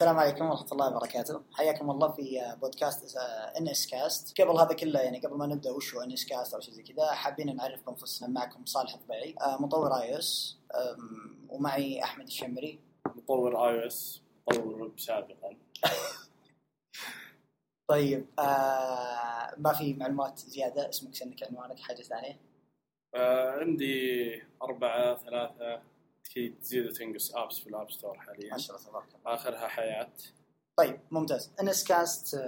السلام عليكم ورحمة الله وبركاته، حياكم الله في بودكاست NSCast، قبل هذا كله يعني قبل ما نبدأ وش هو NSCast أو شيء زي كذا حابين نعرف بانفسنا معكم صالح الضبيعي مطور iOS ومعي أحمد الشمري. مطور iOS مطور سابقا. طيب آه ما في معلومات زيادة؟ اسمك سنك عنوانك حاجة ثانية؟ آه عندي أربعة ثلاثة. أكيد تزيد وتنقص apps في ال App Store حاليا. ما شاء الله تبارك الله آخرها حياة. طيب ممتاز. NSCast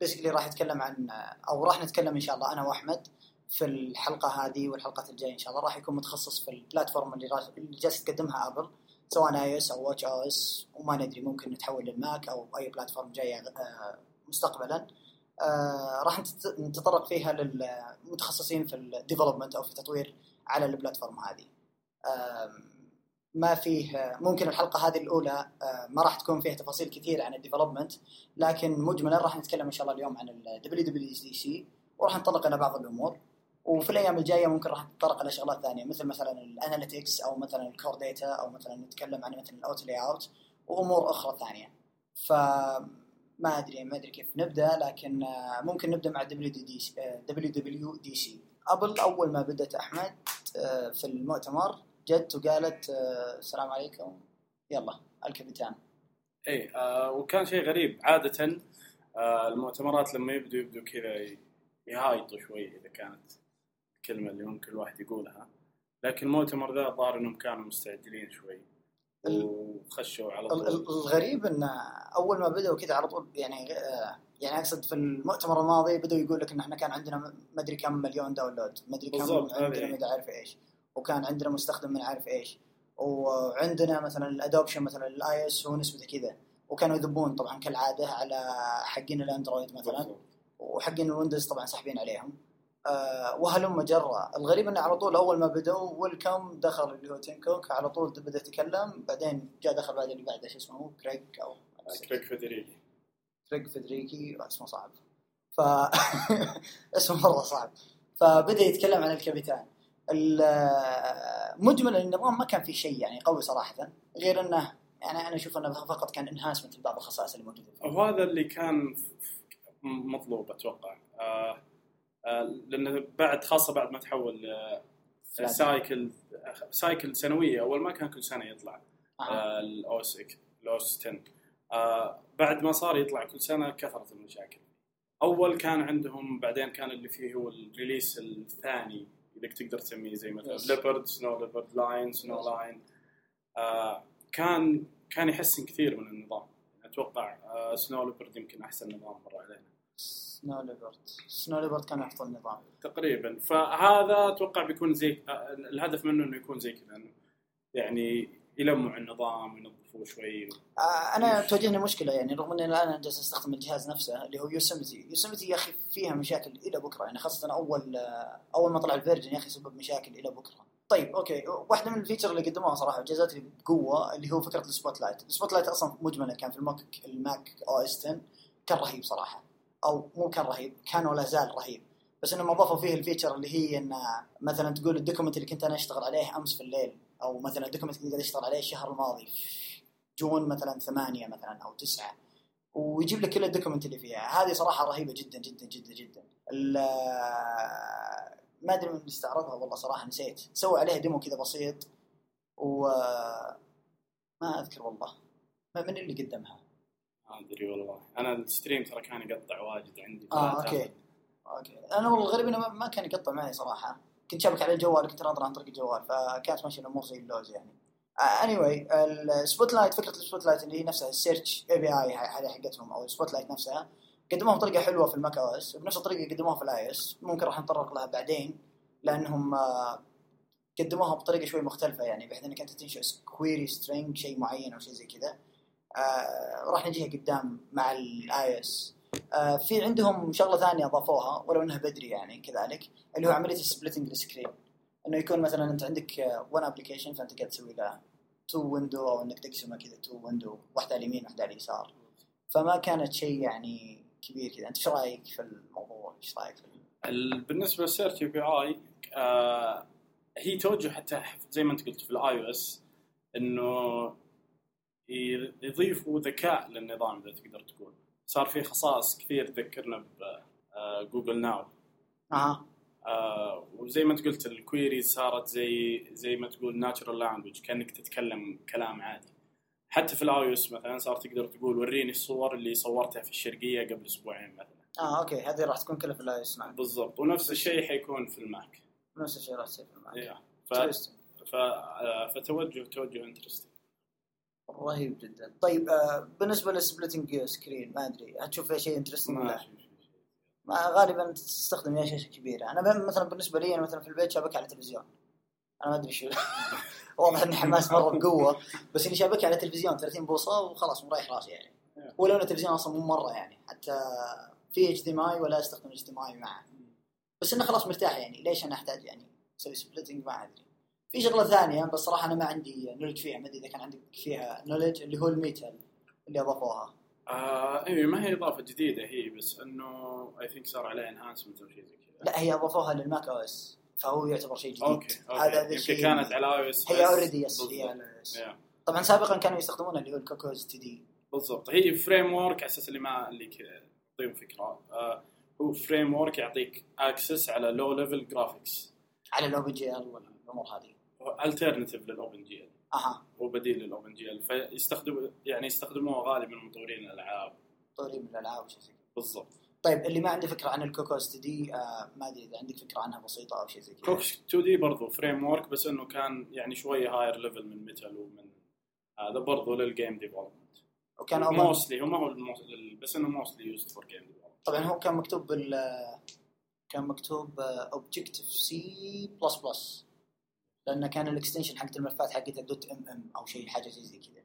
basically راح يتكلم عن أو راح نتكلم إن شاء الله أنا وأحمد في الحلقة هذه والحلقات الجاية إن شاء الله. راح يكون متخصص في ال platform اللي راح اللي جالس تقدمها Apple سواء iOS أو watchOS وما ندري ممكن نتحول للماك أو أي platform جاية آه، مستقبلا. آه، راح نتطرق فيها للمتخصصين في ال development أو في التطوير على ال platform هذه. ما فيه ممكن الحلقة هذه الأولى آه، ما راح تكون فيها تفاصيل كثير عن ال development لكن مجملا راح نتكلم إن شاء الله اليوم عن ال WWDC وراح نتطرق إلى بعض الأمور. وفي الأيام الجاية ممكن راح نتطرق إلى شغلات ثانية مثل مثلا ال analytics أو مثلا ال Core Data أو مثلا نتكلم عن مثلا ال Auto Layout وأمور أخرى ثانية. ف ما أدري ما أدري كيف نبدأ لكن آه، ممكن نبدأ مع WWDC آه، WWDC ابل أول ما بدأت أحمد آه، في المؤتمر جت وقالت آه، السلام عليكم. يلا الكابتن. اي آه وكان شيء غريب. عادة آه المؤتمرات لما يبدوا يبدوا كذا يهايطوا شوي إذا كانت الكلمة اللي ممكن الواحد يقولها. لكن المؤتمر ذا الظاهر إنهم كانوا مستعجلين شوي وخشوا على طول. الغريب إن أول ما بدأوا كذا على طول يعني آه، يعني أقصد في المؤتمر الماضي بدأوا يقول لك إن إحنا كان عندنا ما أدري كم مليون download ما أدري كم عندنا. ما عارف إيش. وكان عندنا مستخدم من عارف إيش. وعندنا مثلا ال adoption مثلا ال iOS هو نسبته كذا. وكانوا يذبون طبعا كالعادة على حقين الأندرويد مثلا. وحقين الويندوز طبعا ساحبين عليهم. آه وهلم جرى الغريب إنه على طول أول ما بدوا welcome دخل اللي هو تيم كوك على طول بدأ يتكلم. بعدين جاء دخل بعد اللي بعده شو اسمه كريج أو كريك فيدريغي. كريج فيدريغي. اسمه صعب. ف اسمه مره صعب. فبدأ يتكلم عن الكابيتان ال- مجمل النظام ما كان في شيء يعني قوي صراحة. غير إنه يعني أنا أشوف إنه فقط كان enhancement لبعض الخصائص اللي موجودة. فيه وهذا اللي كان مطلوب أتوقع. آه آه لأنه بعد خاصة بعد ما تحول آه، سايكل سايكل سنوية. أول ما كان كل سنة يطلع آه. ال OS ال OS 10 آه بعد ما صار يطلع كل سنة كثرت المشاكل. أول كان عندهم بعدين كان اللي فيه هو ال release الثاني. اذا تقدر تسميه زي مثلا. Leopard Snow Leopard Lion Snow Lion آه كان كان يحسن كثير من النظام. أتوقع آه Snow Leopard يمكن أحسن نظام مر علينا. Snow Leopard Snow Leopard كان يحط النظام تقريبا. فهذا أتوقع بيكون زي آه، الهدف منه إنه يكون زي كذا يعني يلمعوا النظام وينظفوه شوي. آه، أنا تواجهني مشكلة يعني رغم إني الآن جالس أستخدم الجهاز نفسه اللي هو Yosemite Yosemite يا أخي فيها مشاكل إلى بكرة يعني خاصة أول آه، أول ما طلع ال version يا أخي سبب مشاكل إلى بكرة. طيب okay واحدة من ال features اللي قدموها صراحة جازت لي بقوة اللي هو فكرة ال Spotlight. ال Spotlight أصلا مجملا كان في الماك ال Mac OS 10 كان رهيب صراحة. أو مو كان رهيب كان ولا زال رهيب. بس انهم اضافوا فيه ال feature اللي هي إن مثلا تقول ال document اللي كنت أنا أشتغل عليه أمس في الليل. أو مثلا ال document اللي قاعد اشتغل عليه الشهر الماضي June مثلا ثمانية مثلا أو تسعة ويجيب لك كل ال document اللي فيها. هذه صراحة رهيبة جدا جدا جدا جدا. ما أدري من استعرضها والله صراحة نسيت. سوى عليها demo كذا بسيط و ما أذكر والله. ما من اللي قدمها؟ ما أدري والله. أنا ال stream ترى كان يقطع واجد عندي آه okay. Okay. أنا والله الغريب إنه ما- ما كان يقطع معي صراحة. كنت شابك على الجوال كنت أناظر عن طريق الجوال فكانت ماشيه الأمور زي اللوز يعني. Anyway ال Spotlight فكرة السبوت لايت اللي هي نفسها ال search API هذه حقتهم أو ال Spotlight نفسها قدموها بطريقة حلوة في ال Mac OS وبنفس الطريقة قدموها في ال iOS ممكن راح نتطرق لها بعدين لأنهم آه، قدموها بطريقة شوي مختلفة يعني بحيث إنك أنت تنشئ query string شيء معين أو شيء زي كذا. آه، راح نجيها قدام مع ال iOS. في عندهم شغلة ثانية أضافوها ولو إنها بدري يعني كذلك اللي هو عملية ال splitting ال screen إنه يكون مثلا أنت عندك one application فأنت قاعد تسوي له two window أو إنك تقسمه كذا two window واحدة على اليمين واحدة على اليسار. فما كانت شيء يعني كبير كذا. أنت إيش رأيك في الموضوع؟ إيش رأيك؟ في ال- بالنسبة لل search API آه هي توجه حتى زي ما أنت قلت في ال iOS انه يضيفوا ذكاء للنظام إذا تقدر تقول. صار في خصائص كثير تذكرنا ب Google Now أها آه. وزي ما انت قلت ال queries صارت زي زي ما تقول natural language كأنك تتكلم كلام عادي. حتى في ال iOS مثلا صار تقدر تقول وريني الصور اللي صورتها في الشرقية قبل أسبوعين مثلا. آه okay هذه راح تكون كلها في ال iOS 9 بالضبط. ونفس الشيء حيكون في الماك. نفس الشيء راح يصير في الماك. yeah. ف... Interesting. ف... آه، فتوجه توجه interesting رهيب جدا. طيب آه بالنسبة لل splitting screen ما أدري هتشوف فيها شيء interesting ولا لا؟ ما غالبا تستخدم يا شاشة كبيرة. أنا مثلا بالنسبة لي أنا مثلا في البيت شابك على التلفزيون. أنا ما أدري شو. واضح اني حماس مرة بقوة بس إني شابك على التلفزيون 30 بوصة وخلاص مريح راسي يعني. ولو إن التلفزيون أصلا مو مرة يعني. حتى في HDMI ولا أستخدم HDMI معه بس إنه خلاص مرتاح يعني. ليش أنا أحتاج يعني أسوي splitting؟ ما أدري. في شغلة ثانية بس صراحة أنا ما عندي knowledge فيها. ما أدري إذا كان عندك فيها knowledge اللي هو ال Metal اللي أضافوها. آه أيوه ما هي إضافة جديدة هي بس إنه I think صار عليه enhancement أو شيء زي كذا. لا هي أضافوها لل Mac OS فهو يعتبر شيء جديد. okay okay. هذا هذا يمكن الشيء كانت على iOS هي already yes هي على iOS. طبعا سابقا كانوا يستخدمون اللي هو ال Cocos2D بالضبط. هي فريم ورك على أساس اللي ما اللي كذا تعطيهم فكرة. آه هو framework يعطيك access على low level graphics على ال OpenGL والأمور هذه. alternative لل OpenGL أها. هو بديل لل OpenGL فيستخدم يعني يستخدموه غالبا مطورين الألعاب. طوري من الألعاب وشيء زي كذا. بالضبط. طيب اللي ما عنده فكرة عن ال Cocos2D آه ما أدري إذا عندك فكرة عنها بسيطة أو شيء زي كذا. كوكس 2 دي برضو framework بس إنه كان يعني شوية higher level من Metal ومن هذا برضو لل game development وكان mostly هو ما هو بس إنه موستلي يوزد فور جيم ديفلوبمنت طبعا هو كان مكتوب بال كان مكتوب Objective C++ لأنه كان ال extension حقت الملفات حقتها dot mm أو شيء حاجة زي زي كذا.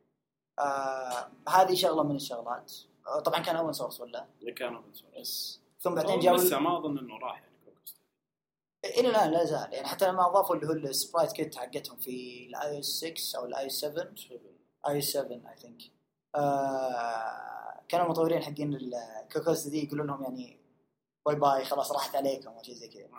آه هذه شغلة من الشغلات. آه طبعا كان open source ولا؟ كان open source yes ثم بعدين جابوا لسه ما أظن إنه راح يعني إلى الآن لا زال. يعني حتى لما أضافوا اللي هو ال SpriteKit حقتهم في ال iOS 6 أو الاي 7 iOS 7 I think كانوا المطورين حقين ال Cocos2D يقولون لهم يعني bye bye خلاص راحت عليكم أو شيء زي كذا.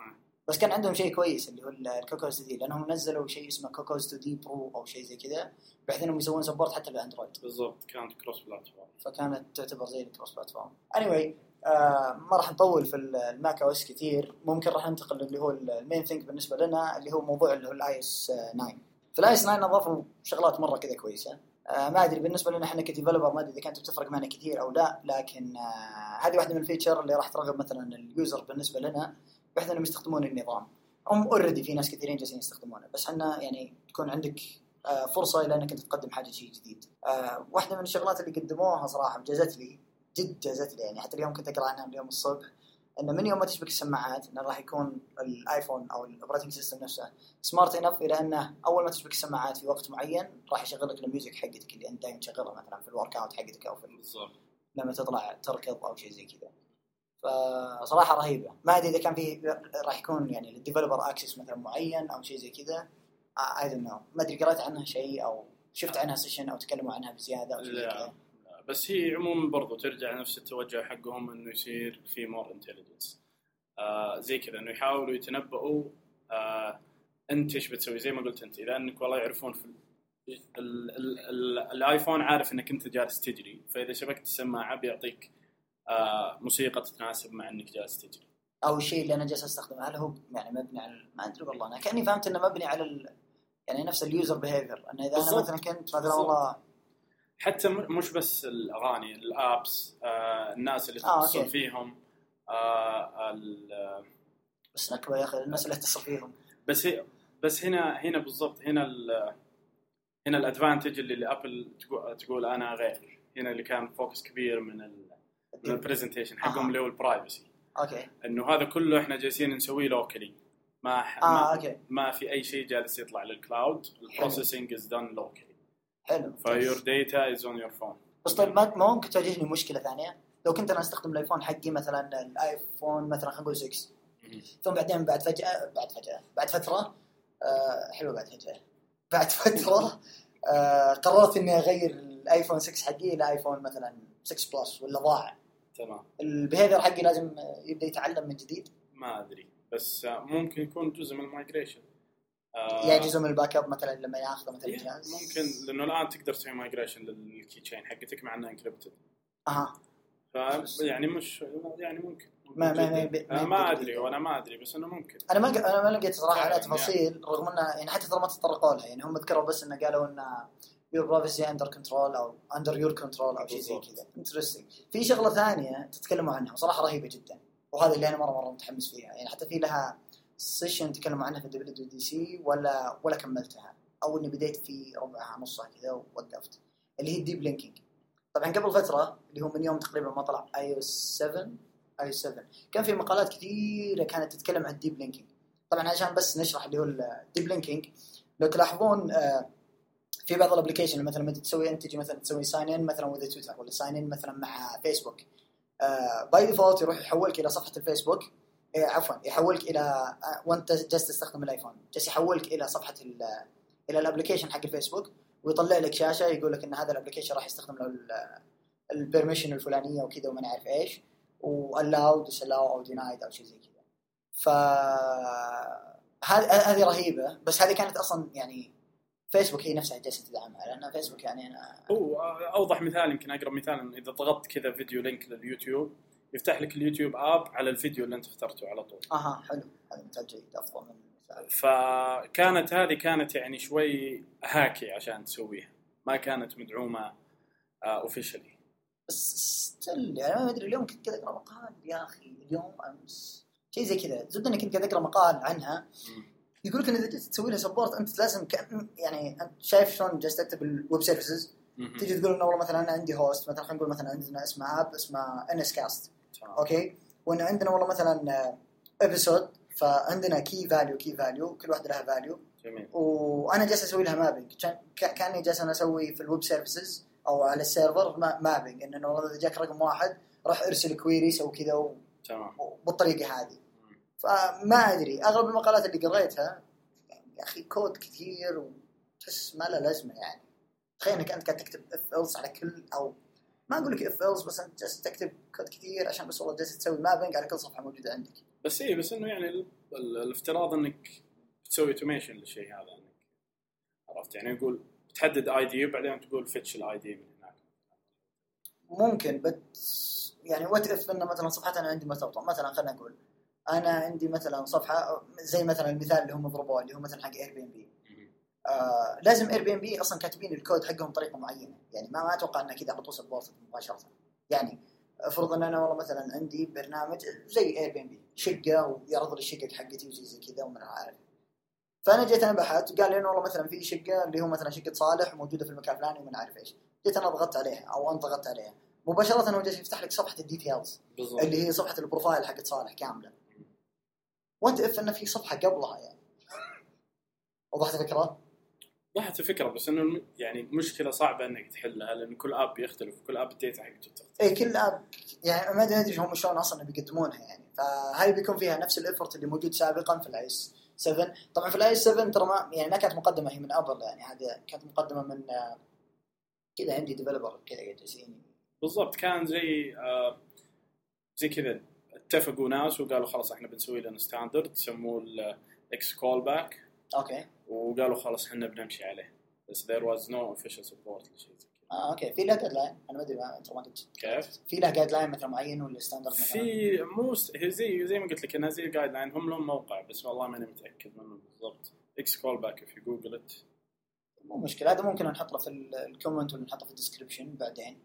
بس كان عندهم شيء كويس اللي هو ال Cocos2D لأنهم نزلوا شيء اسمه Cocos2D Pro أو شيء زي كذا بحيث إنهم يسوون support حتى ب Android بالضبط كانت cross platform فكانت تعتبر زي ال cross platform anyway آه ما راح نطول في ال Mac OS كثير. ممكن راح ننتقل اللي هو ال main thing بالنسبة لنا اللي هو موضوع اللي هو ال iOS 9 في ال iOS 9 اضافوا شغلات مرة كذا كويسة. آه ما أدري بالنسبة لنا إحنا ك developer ما أدري إذا كانت بتفرق معنا كثير أو لا لكن آه هذه واحدة من ال feature اللي راح ترغب مثلا ال user بالنسبة لنا. بحيث انهم يستخدمون النظام. هم already في ناس كثيرين جالسين يستخدمونه بس إحنا يعني تكون عندك آه فرصة إلى إنك أنت تقدم حاجة شيء جديد. آه واحدة من الشغلات اللي قدموها صراحة جازت لي جد جازت لي يعني حتى اليوم كنت أقرأ عنها اليوم الصبح إنه من يوم ما تشبك السماعات إنه راح يكون الآيفون أو ال operating system نفسه smart enough إلى إنه أول ما تشبك السماعات في وقت معين راح يشغل لك ال music حقتك اللي أنت دائما تشغلها مثلا في ال workout حقتك أو في بالضبط. لما تطلع تركض أو شيء زي كذا. فصراحة رهيبة. ما أدري إذا كان في راح يكون يعني لل developer access مثلا معين أو شيء زي كذا. I don't know ما أدري قرأت عنها شيء أو شفت عنها session أو تكلموا عنها بزيادة أو شيء زي كذا. بس هي عموما برضو ترجع نفس التوجه حقهم إنه يصير في more intelligence آه زي كذا إنه يحاولوا يتنبؤوا. آه أنت إيش بتسوي؟ زي ما قلت أنت إذا إنك والله يعرفون في ال ال ال الايفون عارف إنك أنت جالس تجري. فإذا شبكت السماعة بيعطيك موسيقى تتناسب مع إنك جالس تجري أو الشيء اللي أنا جالس أستخدمه هل هو يعني مبني على ما أدري والله أنا كأني فهمت إنه مبني على ال... يعني نفس ال user behavior إنه إذا أنا بالضبط. مثلا كنت مثلا. والله حتى مش بس الأغاني ال apps آه الناس اللي آه، تتصل okay. فيهم آه ال- بس نكبه يا أخي الناس اللي اتصل فيهم بس هي بس هنا هنا بالضبط هنا ال هنا ال advantage اللي ل Apple تقول, تقول أنا غير هنا اللي كان focus كبير من ال من ال presentation حقهم. اللي هو ال privacy okay. إنه هذا كله إحنا جالسين نسويه locally ما ح- آه ما, okay. ما في أي شيء جالس يطلع لل cloud ال processing is done locally حلو. ف your data is on your phone بس طيب ما ممكن تواجهني مشكلة ثانية؟ لو كنت أنا أستخدم الآيفون حقي مثلا الآيفون مثلا خلينا نقول 6 ثم بعدين بعد فجأة بعد فجأة بعد فترة آه حلو بعد فجأة. بعد فترة آه قررت إني أغير الآيفون 6 حقي إلى آيفون مثلا 6 Plus ولا ضاع. تمام. ال behavior حقي لازم يبدأ يتعلم من جديد؟ ما أدري بس ممكن يكون جزء من ال migration آه، يعجزوا من ال back up مثلا لما ياخذه مثلا إيه، الجهاز ممكن لأنه الآن تقدر تسوي migration لل keychain حقتك مع انها encrypted أها. ف يعني مش يعني ممكن. ما- ما- ما- جداً. ما- ما ما يمكن أدري. وأنا ما أدري بس انه ممكن. أنا ما أنا ما لقيت صراحة عليها فعلاً، تفاصيل رغم إنه يعني حتى ترى ما تطرقوا لها يعني هم ذكروا بس إنه قالوا إنه your privacy under control أو under your control أو شيء زي. كذا. interesting في شغلة ثانية تتكلموا عنها وصراحه رهيبة جدا وهذه اللي أنا مرة مرة متحمس فيها. يعني حتى في لها session تكلموا عنها في ال WWDC ولا ولا كملتها أو إني بديت في ربعها نصها كذا ووقفت اللي هي ال deep linking طبعا قبل فترة اللي هو من يوم تقريبا ما طلع اي أو 7 اي 7 كان في مقالات كثيرة كانت تتكلم عن ال deep linking طبعا عشان بس نشرح اللي هو ال deep linking لو تلاحظون آه، في بعض ال application مثلا لما تسوي انت تجي مثلا تسوي sign in مثلا with Twitter ولا sign in مثلا مع فيسبوك by default يروح يحولك إلى صفحة الفيسبوك. إيه، عفوا يحولك إلى آه، وأنت جالس تستخدم الآيفون. جالس يحولك إلى صفحة ال- إلى ال application حق الفيسبوك ويطلع لك شاشة يقول لك إن هذا ال application راح يستخدم له ال permission الفلانية وكذا وما نعرف إيش و allowed و disallow أو denied أو شيء زي كذا. ف هذه رهيبة بس هذه كانت أصلا يعني فيسبوك هي نفسها جالسة تدعمها لأن فيسبوك يعني أنا هو أوضح مثال يمكن أقرب مثال إذا ضغطت كذا video link لليوتيوب يفتح لك اليوتيوب app على الفيديو اللي أنت اخترته على طول. أها حلو هذا مثال جيد أفضل من فكانت هذه كانت يعني شوي hacky عشان تسويها ما كانت مدعومة officially بس still يعني ما أدري اليوم كنت قاعد أقرأ مقال يا أخي اليوم أمس شيء زي كذا. زبده إني كنت قاعد أقرأ مقال عنها يقول لك إن إذا جيت تسوي لها support أنت لازم كأن يعني أنت شايف شلون جالس تكتب ال web services تجي تقول إنه والله مثلا أنا عندي host مثلا خلينا نقول مثلا عندنا اسمه app اسمه ان اس كاست okay؟ وان عندنا والله مثلا episode فعندنا key value key value كل واحدة لها value جميل. وأنا جالس أسوي لها mapping كأني جالس أنا أسوي في ال web services أو على ال server mapping إنه والله إذا جاك رقم واحد راح أرسل query سوي كذا و- تمام. وبالطريقه هذه. فما أدري. أغلب المقالات اللي قريتها يا أخي كود كثير وتحس ما له لازمة يعني. تخيل إنك أنت قاعد تكتب if else على كل أو ما أقول لك if else بس أنت جالس تكتب كود كثير عشان بس والله جالس تسوي mapping على كل صفحة موجودة عندك. بس إيه بس إنه يعني ال- ال- الافتراض إنك بتسوي automation للشيء هذا إنك عرفت؟ يعني يقول تحدد ID وبعدين تقول fetch ال ID من هناك. ممكن بس يعني what if انه مثلا صفحتي أنا عندي مرتبطة؟ مثلا خلينا نقول أنا عندي مثلا صفحة زي مثلا المثال اللي هم ضربوه اللي هو مثلا حق اير بي ام بي آه لازم اير بي ام بي أصلا كاتبين الكود حقهم بطريقة معينة. يعني ما ما أتوقع إنه كذا على طول support مباشرة. يعني افرض ان أنا والله مثلا عندي برنامج زي Airbnb شقة ويعرض لي الشقة حقتي وزي زي كذا وما عارف. فأنا جيت أنا بحثت قال لي انه والله مثلا في شقة اللي هو مثلا شقة صالح موجودة في المكان الفلاني وما عارف إيش. جيت أنا ضغطت عليها أو انت ضغطت عليها. مباشرة هو جالس يفتح لك صفحة ال details اللي هي صفحة ال profile حقت صالح كاملة. what if إنه في صفحة قبلها يعني؟ وضحت الفكرة؟ ضحت الفكرة بس إنه يعني مشكلة صعبة إنك تحلها لأن كل app يختلف وكل app ال data حقته تختلف اي كل app يعني ما أدري هم شلون أصلا بيقدمونها يعني. فهاي بيكون فيها نفس ال effort اللي موجود سابقا في ال iOS 7 طبعا في ال iOS 7 ترى ما يعني ما كانت مقدمة هي من Apple يعني هذه كانت مقدمة من آه، كذا عندي developer كذا جالسين بالضبط كان زي آه زي كذا اتفقوا ناس وقالوا خلاص إحنا بنسوي لنا standard سموه ال x-callback okay. وقالوا خلاص إحنا بنمشي عليه. بس there was no official support لشيء زي آه okay. في له guideline أنا ما أدري ما أنت ما قلت. كيف؟ في له guideline مثلا معين ولا standard في مو هي زي زي ما قلت لك إنها زي guideline هم لهم موقع بس والله ماني متأكد منه بالضبط. x-callback في جوجل مو مشكلة. هذا ممكن نحطه في ال- ال comment ولا نحطه في ال description بعدين.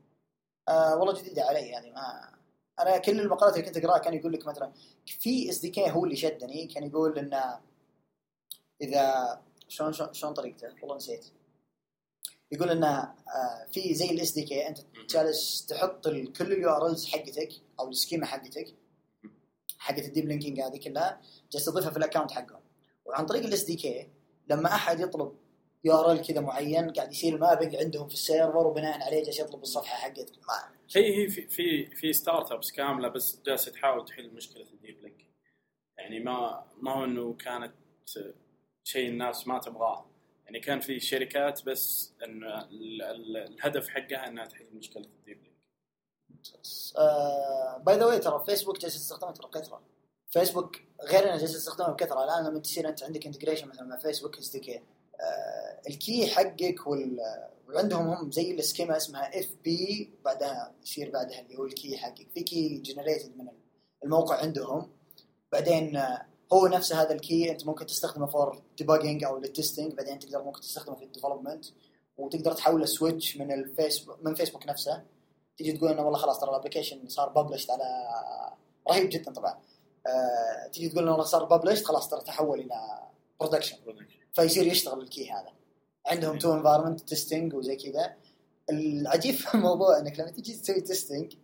آه والله جديدة علي يعني ما أنا كل المقالات اللي كنت أقرأها كان يقول لك مثلا في SDK هو اللي شدني كان يقول إنه إذا شلون شلون طريقته؟ والله نسيت. يقول إنه آه في زي ال SDK أنت جالس تحط كل ال URLs حقتك أو ال schema حقتك حقت ال deep linking هذه كلها جالس تضيفها في ال account حقهم. وعن طريق ال SDK لما أحد يطلب URL كذا معين قاعد يصير mapping عندهم في ال server وبناء عليه جالس يطلب الصفحة حقتك ما هي هي في في في startups كاملة بس جالسة تحاول تحل مشكلة ال deep link. يعني ما ما هو إنه كانت شيء الناس ما تبغاه. يعني كان في شركات بس إن ال- ال- الهدف حقها إنها تحل مشكلة ال deep link. by the way ترى فيسبوك جالس يستخدمها ترى كثره فيسبوك غير إنه جالس استخدمه بكثرة. الآن لما تصير أنت عندك integration مثلا مع فيسبوك SDK ال key حقك وال وعندهم هم زي ال schema اسمها fb بعدها يصير بعدها اللي هو ال key حقك. في key generated من الموقع عندهم. بعدين آه، هو نفسه هذا ال key انت ممكن تستخدمه for debugging أو لل testing بعدين تقدر ممكن تستخدمه في ال development وتقدر تحوله switch من الفيسبوك من فيسبوك نفسه. تيجي تقول إنه والله خلاص ترى ال application صار published على رهيب جدا طبعا. آه، تيجي تقول إنه والله صار published خلاص ترى تحول إلى production فيصير يشتغل ال key هذا. عندهم two environment testing وزي كذا. العجيب في الموضوع إنك لما تيجي تسوي testing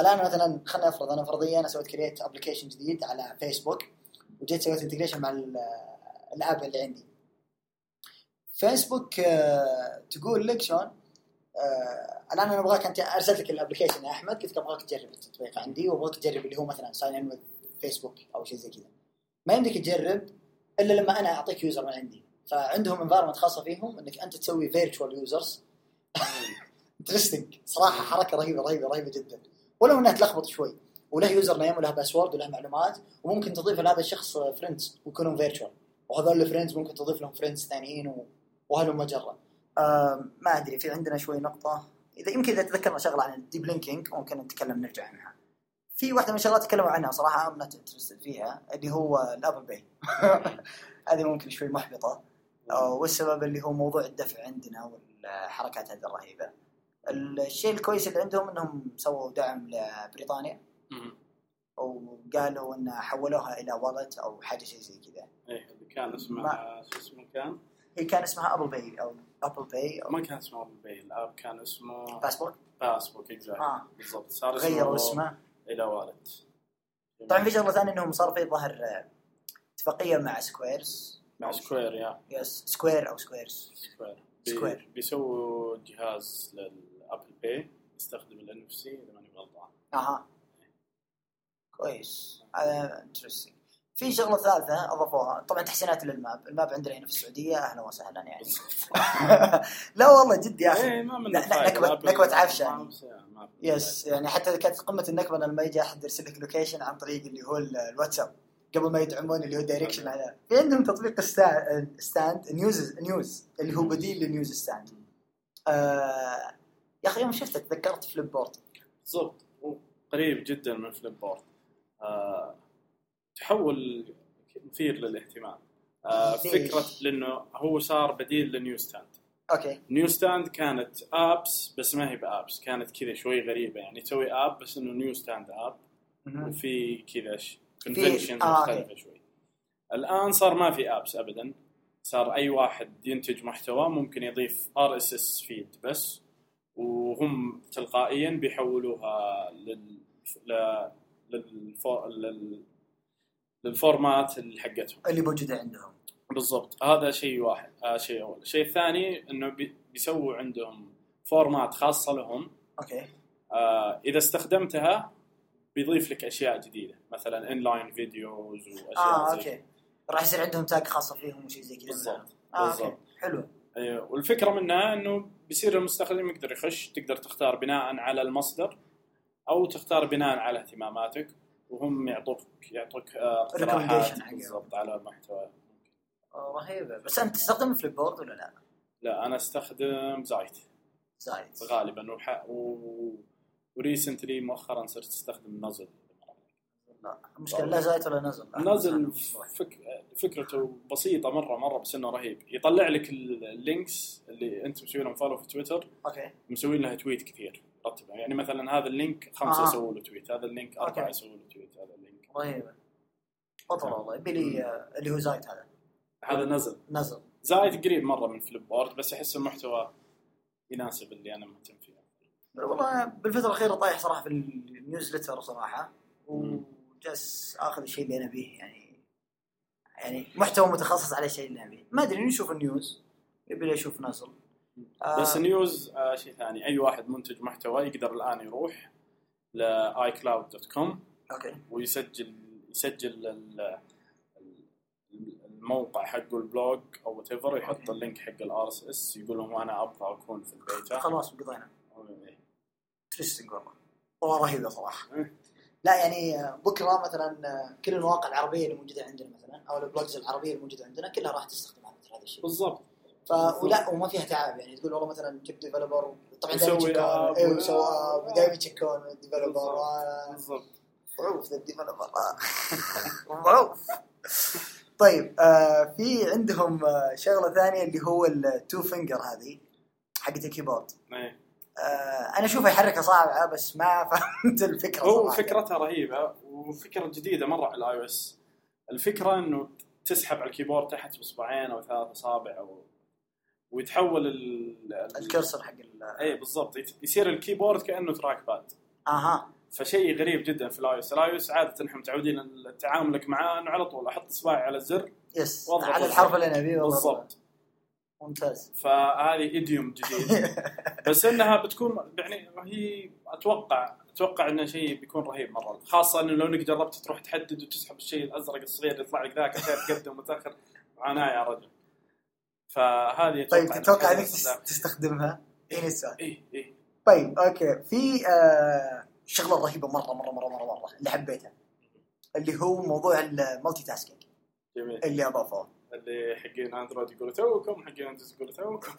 الآن مثلا خلينا نفرض أنا فرضيا أنا سويت create application جديد على فيسبوك وجيت سويت integration مع ال- ال app اللي عندي. فيسبوك آه، تقول لك شلون؟ آه، الآن أنا أبغاك أنت أرسلت لك ال application يا أحمد قلت لك أبغاك تجرب التطبيق. عندي وابغاك تجرب اللي هو مثلا sign in فيسبوك أو شيء زي كذا. ما يمديك تجرب إلا لما أنا أعطيك user من عندي. فعندهم environment خاصة فيهم إنك أنت تسوي virtual users interesting صراحة حركة رهيبة رهيبة رهيبة جدا. ولو إنها تلخبط شوي. وله username وله password وله معلومات وممكن تضيف لهذا الشخص friends ويكونون virtual وهذول ال friends ممكن تضيف لهم friends ثانيين. وهلم جرا. آم، ما أدري في عندنا شوي نقطة. إذا يمكن إذا تذكرنا شغلة عن ال deep linking ممكن نتكلم نرجع عنها. في واحدة من الشغلات تكلموا عنها صراحة ام فيها اللي هو ال Apple Pay هذه ممكن شوي محبطة. والسبب اللي هو موضوع الدفع عندنا والحركات هذه الرهيبة. الشيء الكويس اللي عندهم إنهم سووا دعم لبريطانيا. وقالوا إن حولوها إلى wallet أو حاجة شيء زي كذا. إيه اللي كان اسمه ما- شو اسمه كان؟ هي كان اسمها Apple Pay أو Apple Pay أو ما كان اسمه Apple Pay ال app كان اسمه Passport Passbook exact آه. بالضبط. صار اسمه غيروا اسمه إلى Wallet طبعا في شغلة ثانية إنهم صار في ظهر آه، اتفاقية مع Squares مع Square يا yes Square أو Squares Square Square. بيسووا جهاز لل Apple Pay يستخدم ال NFC إذا ماني غلطان. أها. كويس. هذا interesting في شغلة ثالثة أضافوها. طبعا تحسينات لل map. ال map عندنا هنا في السعودية أهلا وسهلا يعني. لا والله جد يا أخي. إيه ما من لا- لا، نكبة- نكبة عفش يعني. yes يعني حتى كانت قمة النكبة لما يجي أحد يرسل لك location عن طريق اللي هو ال- الواتساب. قبل ما يدعمون اللي هو direction على في عندهم تطبيق sta- stand news News اللي هو بديل لل Newsstand آه يا أخي يوم شفته تذكرت Flipboard بالضبط قريب جدا من Flipboard آه تحول مثير للاهتمام. آه؟ فكرة لأنه هو صار بديل ل Newsstand okay. Newsstand كانت apps بس ما هي ب apps كانت كذا شوي غريبة. يعني تسوي app بس إنه Newsstand app وفي كذا conventions آه، مختلفة شوي. الآن صار ما في apps ابدا. صار أي واحد ينتج محتوى ممكن يضيف RSS feed بس وهم تلقائيا بيحولوها لل للفو... لل... لل format اللي حقتهم. اللي موجودة عندهم. بالضبط. هذا شيء واحد. آه شيء أول. الشيء الثاني إنه بي... بيسووا عندهم format خاصة لهم. okay. آه إذا استخدمتها بيضيف لك أشياء جديدة مثلا inline videos وأشياء آه زي okay. راح يصير عندهم tag خاصة فيهم وشيء زي كذا. بالضبط okay. بالضبط. حلو. أيوة. والفكرة منها إنه بيصير المستخدم يقدر يخش تقدر تختار بناء على المصدر أو تختار بناء على اهتماماتك وهم يعطوك يعطوك آه، اقتراحات. بالضبط على محتوى. آه، رهيبة. بس أنت تستخدم Flipboard ولا لا؟ لا أنا أستخدم Zite Zite. غالبا وح... و... و recently مؤخرا صرت استخدم Nuzzel. لا المشكلة لا Zite ولا Nuzzel. Nuzzel فك... فكرته بسيطة مرة مرة بس إنه رهيب. يطلع لك ال links اللي أنت مسوي لهم follow في تويتر. okay. مسوي لها tweet كثير رتبها. يعني مثلا هذا ال link خمسة آه. يسووا له tweet هذا ال link أربعة. يسووا له tweet هذا ال link. رهيبه بطل والله. يبي لي آه، اللي هو Zite هذا. هذا Nuzzel. Nuzzel. Zite قريب مرة من Flipboard بس احس المحتوى يناسب اللي أنا مهتم فيه. والله بالفترة الأخيرة طايح صراحة في ال newsletter صراحة وجالس آخذ الشيء اللي أنا بيه يعني يعني محتوى متخصص على الشيء اللي أنا بيه. ما أدري نشوف ال News يبي أشوف Nuzzel آه، بس News آه شيء ثاني. أي واحد منتج محتوى يقدر الآن يروح ل iCloud.com okay. ويسجل يسجل ال- ال- الموقع حقه ال blog أو whatever يحط. ال link حق ال RSS يقول لهم أنا أبغى أكون في البيتا. خلاص قضينا. interesting والله والله رهيبة صراحة. لا يعني آه، بكرة مثلا آه، كل المواقع العربية اللي موجودة عندنا مثلا أو ال blogs العربية اللي موجودة عندنا كلها راح تستخدم مثل هذا الشيء بالضبط. ف ولا وما فيها تعب يعني. تقول والله مثلا جبت developer طبعا دائما يتشكون app. أيوه ودائما يتشكون ال developer بالضبط. معروف ذا ال developer معروف. طيب آه في عندهم آه شغلة ثانية اللي هو ال two finger هذه حقت ال keyboard. إيه. آه أنا اشوفه يحرك اصابعه بس ما فهمت الفكرة هو صراحة. فكرتها رهيبة وفكرة جديدة مرة على ال iOS الفكرة إنه تسحب على ال keyboard تحت باصبعين أو ثلاث أصابع أو ويتحول ال... ال- ال cursor حق ال- اي بالضبط. يصير ال keyboard كأنه trackpad أها. فشيء غريب جدا في ال iOS ال iOS عادة إحنا متعودين تعاملك معاه انه على طول أحط أصبعي على الزر yes. على. الحرف اللي والله. بالضبط. ممتاز. فهذه idiom جديد بس إنها بتكون يعني هي أتوقع أتوقع انه شيء بيكون رهيب مرة. خاصة إنه لو إنك جربت تروح تحدد وتسحب الشيء الأزرق الصغير يطلع لك ذاك عشان تقدم وتاخر معاناه يا رجل. فهذه طيب تتوقع إنك تستخدمها؟ إيه السؤال. إيه إيه. طيب okay. في آه شغلة رهيبة مرة مرة مرة مرة مرة اللي حبيتها اللي هو موضوع ال multitasking جميل. اللي أضافوه. اللي حقين أندرويد يقولوا توكم حقين أندرويد يقولوا توكم.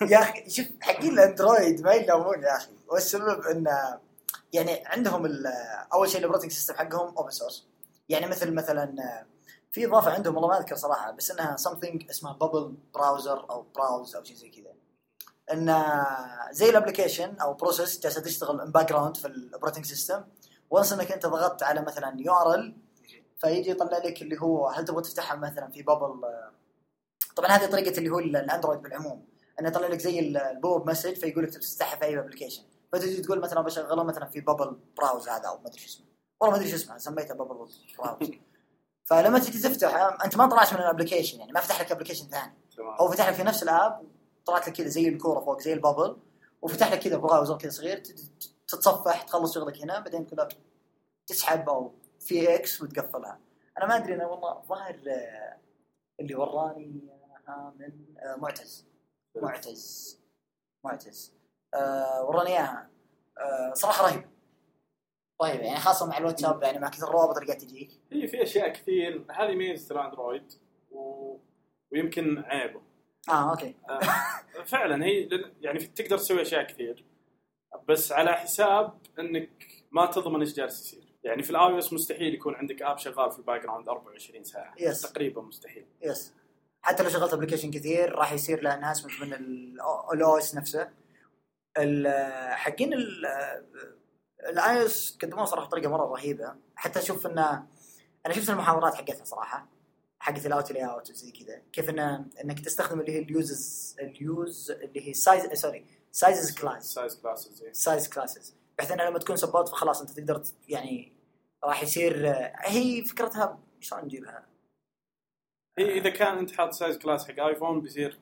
يا أخي شوف حقين الأندرويد ما يلومون يا أخي. والسبب إن يعني عندهم أول شيء ال operating system حقهم open source يعني مثل مثلا في إضافة عندهم والله ما أذكر صراحة بس إنها something اسمها bubble browser أو browse أو شيء زي كذا. إن زي ال application أو process جالسة تشتغل in background في ال operating system once إنك أنت ضغطت على مثلا URL فيجي يطلع لك اللي هو هل تبغى تفتحها مثلا في bubble طبعا هذه طريقة اللي هو الأندرويد بالعموم إنه يطلع لك زي ال pop message فيقول لك تفتحها في أي application فتجي تقول مثلا بشغله مثلا في bubble browse هذا أو ما أدري شو اسمه. والله ما أدري شو اسمه سميته bubble browse فلما تجي تفتحه أنت ما طلعت من ال application يعني ما فتح لك application ثاني. هو فتح لك في نفس الآب طلعت لك كذا زي الكورة فوق زي البابل وفتح لك كذا براوزر كذا صغير تت- تتصفح تخلص شغلك هنا بعدين كذا تسحب أو في إكس وتقفلها. أنا ما أدري أنا والله ظاهر آه، اللي وراني إياها من آه، معتز. معتز. معتز. آه وراني إياها. صراحة رهيبه رهيبه يعني خاصة مع الواتساب يعني مع كثر الروابط اللي قاعد تجيك. هي في أشياء كثير. هذه ميزة الأندرويد و... ويمكن عيبه. آه okay. آه، فعلا هي يعني تقدر تسوي أشياء كثير. بس على حساب إنك ما تضمن إيش جالس يصير. يعني في ال iOS مستحيل يكون عندك app شغال في ال background 24 ساعة. yes. تقريبا مستحيل. yes حتى لو شغلت application كثير راح يصير له enhancement من ال OS نفسه. حقين ال iOS قدموها صراحة بطريقة مرة رهيبة. حتى أشوف انه أنا شفت المحاورات حقتها صراحة. حقت ال Auto Layout وزي كذا. كيف انه إنك تستخدم اللي هي ال uses ال use اللي هي size sorry sizes class size classes size classes بحيث انه لما تكون support فخلاص أنت تقدر يعني راح يصير هي فكرتها شلون نجيبها؟ هي إذا كان أنت حاط size class حق ايفون بيصير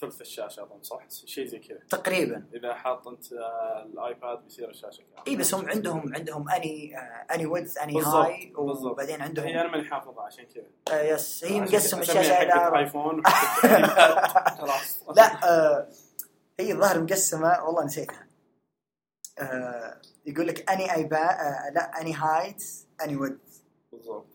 ثلث الشاشة أظن صح؟ شيء زي كذا تقريبا إذا حاط أنت آه، الآيباد بيصير الشاشة كاملة. إي بس هم عندهم عندهم any any width any height. وبعدين عندهم هي أنا ماني حافظها عشان كذا آه yes هي مقسم الشاشة إلى ايفون لا آه هي الظاهر مقسمة والله نسيتها آه يقول لك any آه لا any height any width بالضبط.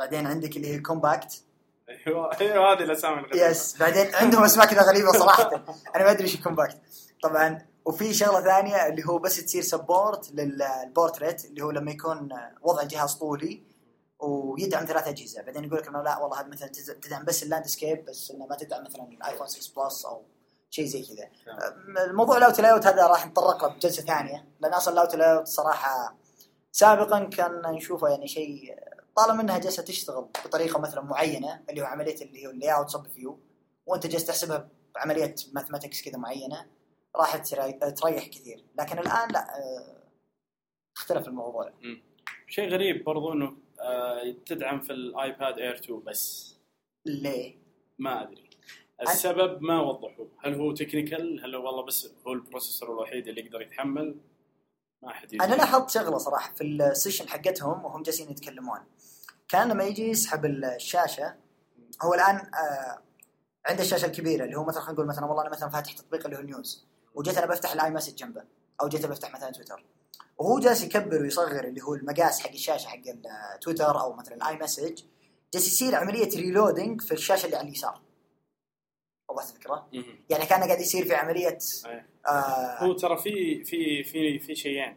بعدين عندك اللي هي compact أيوه أيوه هذه الأسامي الغريبة. yes بعدين عندهم أسماء كذا غريبة صراحة. أنا ما أدري إيش compact طبعا وفي شغلة ثانية اللي هو بس تصير support لل portrait اللي هو لما يكون وضع الجهاز طولي ويدعم ثلاث أجهزة. بعدين يقول لك إنه لا والله هذا مثلا تدعم بس ال landscape بس إنه ما تدعم مثلا الايفون 6 Plus أو شيء زي كذا. الموضوع ال Auto Layout هذا راح نتطرق له بجلسة ثانية لأن أصلا ال Auto Layout صراحة سابقا كان نشوفه يعني شيء طالما إنها جالسة تشتغل بطريقة مثلا معينة اللي هو عملية اللي هو ال layout subview وأنت جالس تحسبها بعملية mathematics كذا معينة راح تري- تريح كثير. لكن الآن لا اختلف الموضوع. شيء غريب برضو إنه آه، تدعم في الايباد Air 2 بس. ليه؟ ما أدري. السبب ما وضحوا هل هو technical هل هو والله بس هو ال processor الوحيد اللي يقدر يتحمل؟ ما أحد يدري. أنا لاحظت شغلة صراحة في ال session حقتهم وهم جالسين يتكلمون. كان لما يجي يسحب الشاشة هو الآن آه عنده الشاشة الكبيرة اللي هو مثلا خلينا نقول مثلا والله أنا مثلا فاتح تطبيق اللي هو ال News وجيت أنا بفتح ال iMessage جنبه أو جيت بفتح مثلا تويتر. وهو جالس يكبر ويصغر اللي هو المقاس حق الشاشة حق التويتر أو مثلا ال iMessage جالس يصير عملية reloading في الشاشة اللي على اليسار. وضحت الفكرة؟ يعني كان قاعد يصير في عملية. آه هو ترى في في في في شيئين.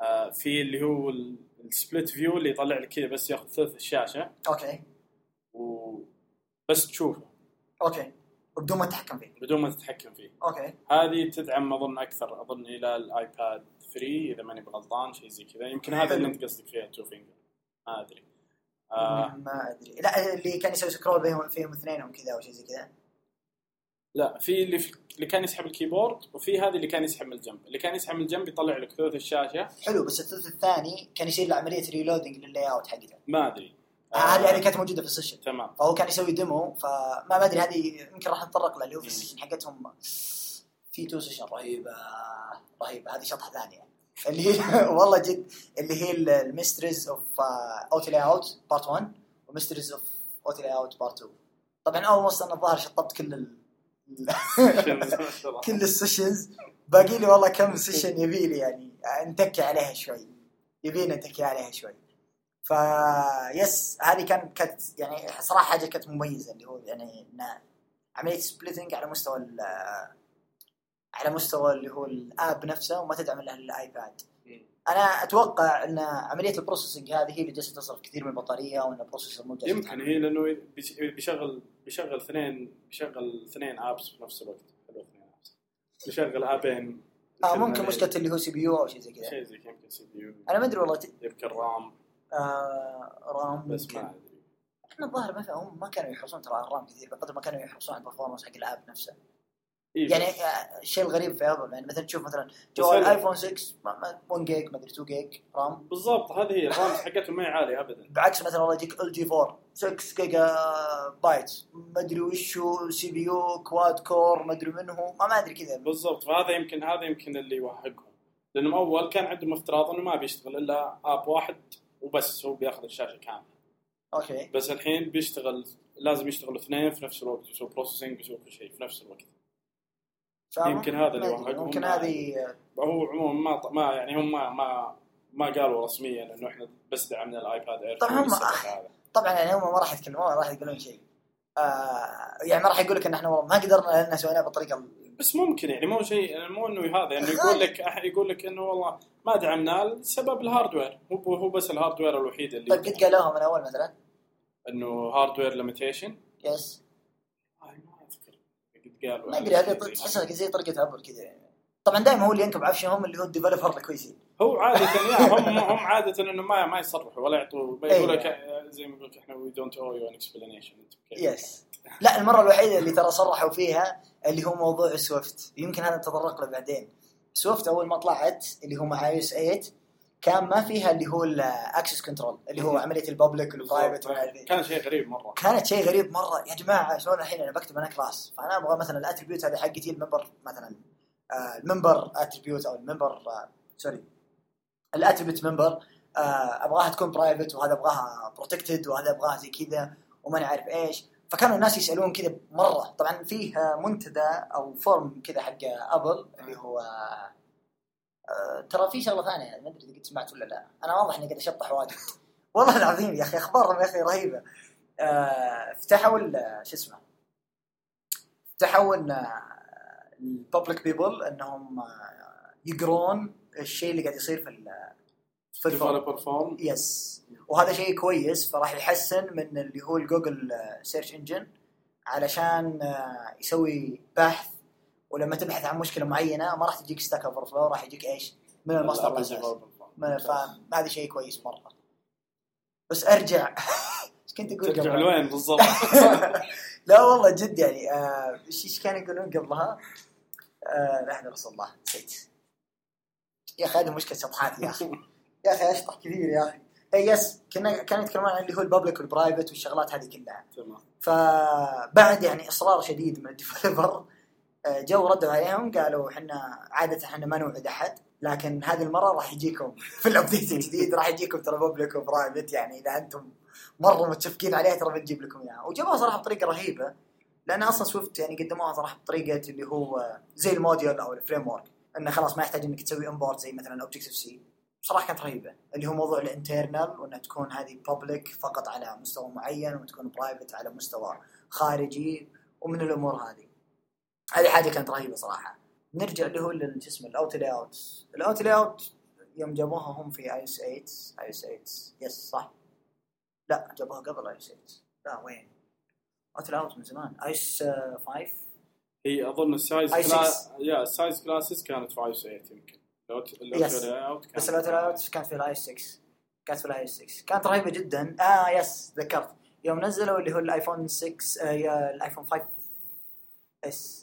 آه في اللي هو ال split view اللي يطلع لك كذا بس ياخذ ثلث الشاشة. okay. وبس تشوفه okay. وبدون ما تتحكم فيه. بدون ما تتحكم فيه. okay. هذه تدعم أظن أكثر. أظن إلى الايباد 3 إذا ماني بغلطان شيء زي كذا. يمكن هذا اللي أنت قصدك فيها two finger ما أدري. آه. ما أدري. لا اللي كان يسوي scroll بينهم فيهم اثنينهم كذا أو شيء زي كذا. لا في اللي في اللي كان يسحب ال keyboard وفي هذه اللي كان يسحب من الجنب. اللي كان يسحب من الجنب يطلع لك ثلث الشاشة. حلو بس الثلث الثاني كان يصير له عملية reloading لل layout حقته. ما أدري. آه، هذه هذه كانت موجودة في ال session. تمام. فهو كان يسوي demo فما ما أدري هذه يمكن راح نتطرق لها اللي هو في. ال session حقتهم. في two session رهيبة رهيبة. هذه شطحة ثانية. اللي هي والله جد اللي هي ال Mysteries of Auto Layout Part 1 و Mysteries of Auto Layout Part 2 طبعا أول وصل أنا الظاهر شطبت كل. كل ال sessions. باقي لي والله كم session يبي لي يعني. نتكي عليها شوي. يبينا نتكي عليها شوي. ف yes هذه كان كانت يعني صراحة حاجة كانت مميزة اللي هو يعني عملية splitting على مستوى ال- على مستوى اللي هو ال app نفسه وما تدعم إلا الآيباد. أنا أتوقع إن عملية ال processing هذه هي اللي جالسة تصرف كثير من البطارية وإن ال processor مو يمكن. هي لأنه بيش- بيشغل بيشغل اثنين بيشغل اثنين apps في نفس الوقت. حلو اثنين apps بيشغل appين آه ممكن مشكلة اللي هو CPU أو شيء زي كذا. شيء زي كذا يمكن CPU أنا ما أدري والله ت- يمكن RAM آه RAM بس. ما أدري. إحنا الظاهر ما هم ما كانوا يحرصون ترى على ال RAM كثير بقدر ما كانوا يحرصون على ال performance حق ال app نفسه. يعني بس- آه، الشيء الغريب في ابل يعني مثلا تشوف مثلا جوال آيفون 6 ما- ما- 1 جيج ما أدري 2 gig RAM. بالضبط هذه هي ال RAMs حقتهم ما هي عالية ابدا. بعكس مثلا والله يجيك LG 4 6 جيجا بايت ما أدري وش هو CPU quad core ما أدري منه ما ما أدري كذا. بالضبط فهذا يمكن هذا يمكن اللي يوهقهم. لأنهم أول كان عندهم افتراض إنه ما بيشتغل إلا app واحد وبس هو بيأخذ الشاشة كاملة. okay. بس الحين بيشتغل لازم يشتغلوا اثنين في نفس الوقت يسوي processing يسوي كل شيء في نفس الوقت. يمكن هذا اللي وهقهم. ممكن هذه هو عموما ما ما يعني هم ما ما, ما قالوا رسميا إنه إحنا بس دعمنا الآيباد Air طبعاً هم- طبعا يعني هم ما راح يتكلمون ما راح يقولون شيء. آه يعني ما راح يقول لك إن إحنا والله ما قدرنا لأن سويناه بالطريقة ال- بس ممكن يعني مو شيء مو إنه هذا يعني يقول لك يقول لك إنه والله ما دعمناه لسبب ال hardware هو هو بس ال hardware الوحيد اللي طيب قد قالوها من أول مثلا؟ إنه hardware limitation yes ما أدري هذه تحسها زي طريقة ابل كذا. يعني طبعا دائما هو اللي ينكب عفشهم اللي هو ال developer الكويسين. هو عادة يا هم هم عادة إنه ما ما يصرحوا ولا يعطوا يقول أيوة. لك زي ما يقول لك إحنا وي دونت أو يو ان اكسبلانيشن يس لا المرة الوحيدة اللي ترى صرحوا فيها اللي هو موضوع سويفت. يمكن هذا نتطرق له بعدين. سويفت أول ما طلعت اللي هو مع اي اس 8 كان ما فيها اللي هو الاكسس كنترول اللي هو عملية الببليك والبرايفت. كان شيء غريب مرة. كانت شيء غريب مرة. يا جماعة شلون الحين أنا بكتب أنا كلاس فأنا أبغى مثلا الاتريبيوت هذه حقتي الممبر مثلا آه الممبر اتريبيوت أو الممبر آه سوري الاتريبيوت ممبر آه أبغاها تكون برايفت وهذا أبغاها بروتكتد وهذا أبغاها زي كذا وما عارف إيش. فكانوا الناس يسألون كذا مرة. طبعا فيه آه، منتدى أو فورم كذا حق ابل اللي هو آه ترى في شغلة ثانية ما أدري إذا قد سمعت ولا لا. أنا واضح إني قاعد أشطح واجد. والله العظيم يا أخي أخبارهم يا أخي رهيبة. آه، فتحوا ال- شو اسمه؟ فتحوا ان الببليك بيبل إنهم آه، يقرون الشيء اللي قاعد يصير في ال- في الفورم ديفلوبر فورم يس وهذا شيء كويس فراح يحسن من اللي هو الجوجل سيرش انجن علشان آه، يسوي بحث ولما تبحث عن مشكلة معينة ما راح تجيك ستاك اوفر فلو راح يجيك إيش؟ من المصدر الاساسي فهذا شيء كويس مرة. بس أرجع. إيش كنت أقول ترجع؟ لوين بالضبط؟ لا والله جد يعني آه، إيش إيش كانوا يقولون قبلها؟ آه، رسول الله نسيت. يا أخي هذه مشكلة شطحات يا أخي. يا أخي أشطح كثير يا أخي. اي يس كنا كانوا يتكلمون عن اللي هو الببليك والبرايفت والشغلات هذه كلها. تمام. فبعد يعني إصرار شديد من الديفلوبر آه، جو ردوا عليهم قالوا إحنا عادة إحنا ما نوعد أحد لكن هذه المرة راح يجيكم في الأبديت الجديد راح يجيكم ترى بابليك وبرايفت يعني إذا أنتم مرة متفقين عليها ترى بنجيب لكم إياها. وجابوها صراحة بطريقة رهيبة لأن أصلا سويفت يعني قدموها صراحة بطريقة اللي هو زي الموديول أو الفريم ورك إنه خلاص ما يحتاج إنك تسوي امبورت زي مثلا اوبجكتيف سي بصراحه كانت رهيبة اللي هو موضوع الانترنال وإنها تكون هذه بابليك فقط على مستوى معين وتكون برايفت على مستوى خارجي ومن الأمور هذه. هذه حاجة كانت رهيبة صراحة. نرجع اللي هو شو اسمه الاوت لاي اوت الاوت لاي اوت يوم جابوها هم في اي اس 8 اي اس 8 يس صح. لا جابوها قبل اي اس 8 لا وين؟ اوت لاي اوت من زمان. اي اس 5 هي أظن السايز I6. كلاس يا السايز كلاسز كانت 5 8 يمكن. لو لو Yes. اوت بس الاوت لاي اوت كانت في الاي 6 كانت في الاي 6 كانت رهيبة جدا. آه يس ذكرت. يوم نزلوا اللي هو الايفون 6 آه الايفون 5 اس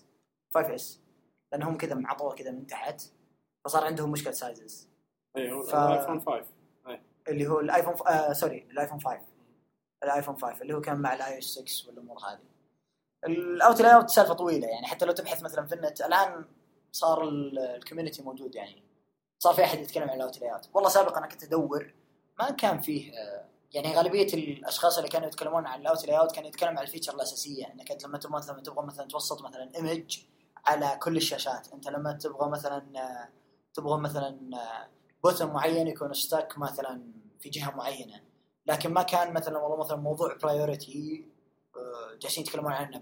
5 اس لأنهم كذا معطوه كذا من تحت فصار عندهم مشكلة سايزز اي هو ف- الآيفون 5 اللي هو الآيفون ف... آه سوري الآيفون 5 الآيفون 5 اللي هو كان مع الاي اس 6 والأمور هذه. الاوت لاي اوت سالفة طويلة يعني حتى لو تبحث مثلا في النت الآن صار ال- الكوميونتي موجود يعني. صار في أحد يتكلم عن الأوت لاي اوت والله سابقا أنا كنت أدور ما كان فيه آه، يعني غالبية الأشخاص اللي كانوا يتكلمون عن الأوت لاي اوت كانوا يتكلمون عن الفيتشر الأساسية. إنك أنت لما تبغى مثلا تبغى مثلا توسط مثلا ايمج على كل الشاشات. انت لما تبغى مثلا آه، تبغى مثلا بوتن معين يكون ستاك مثلا في جهة معينة. لكن ما كان مثلا والله مثلا موضوع برايورتي جالسين يتكلمون عنه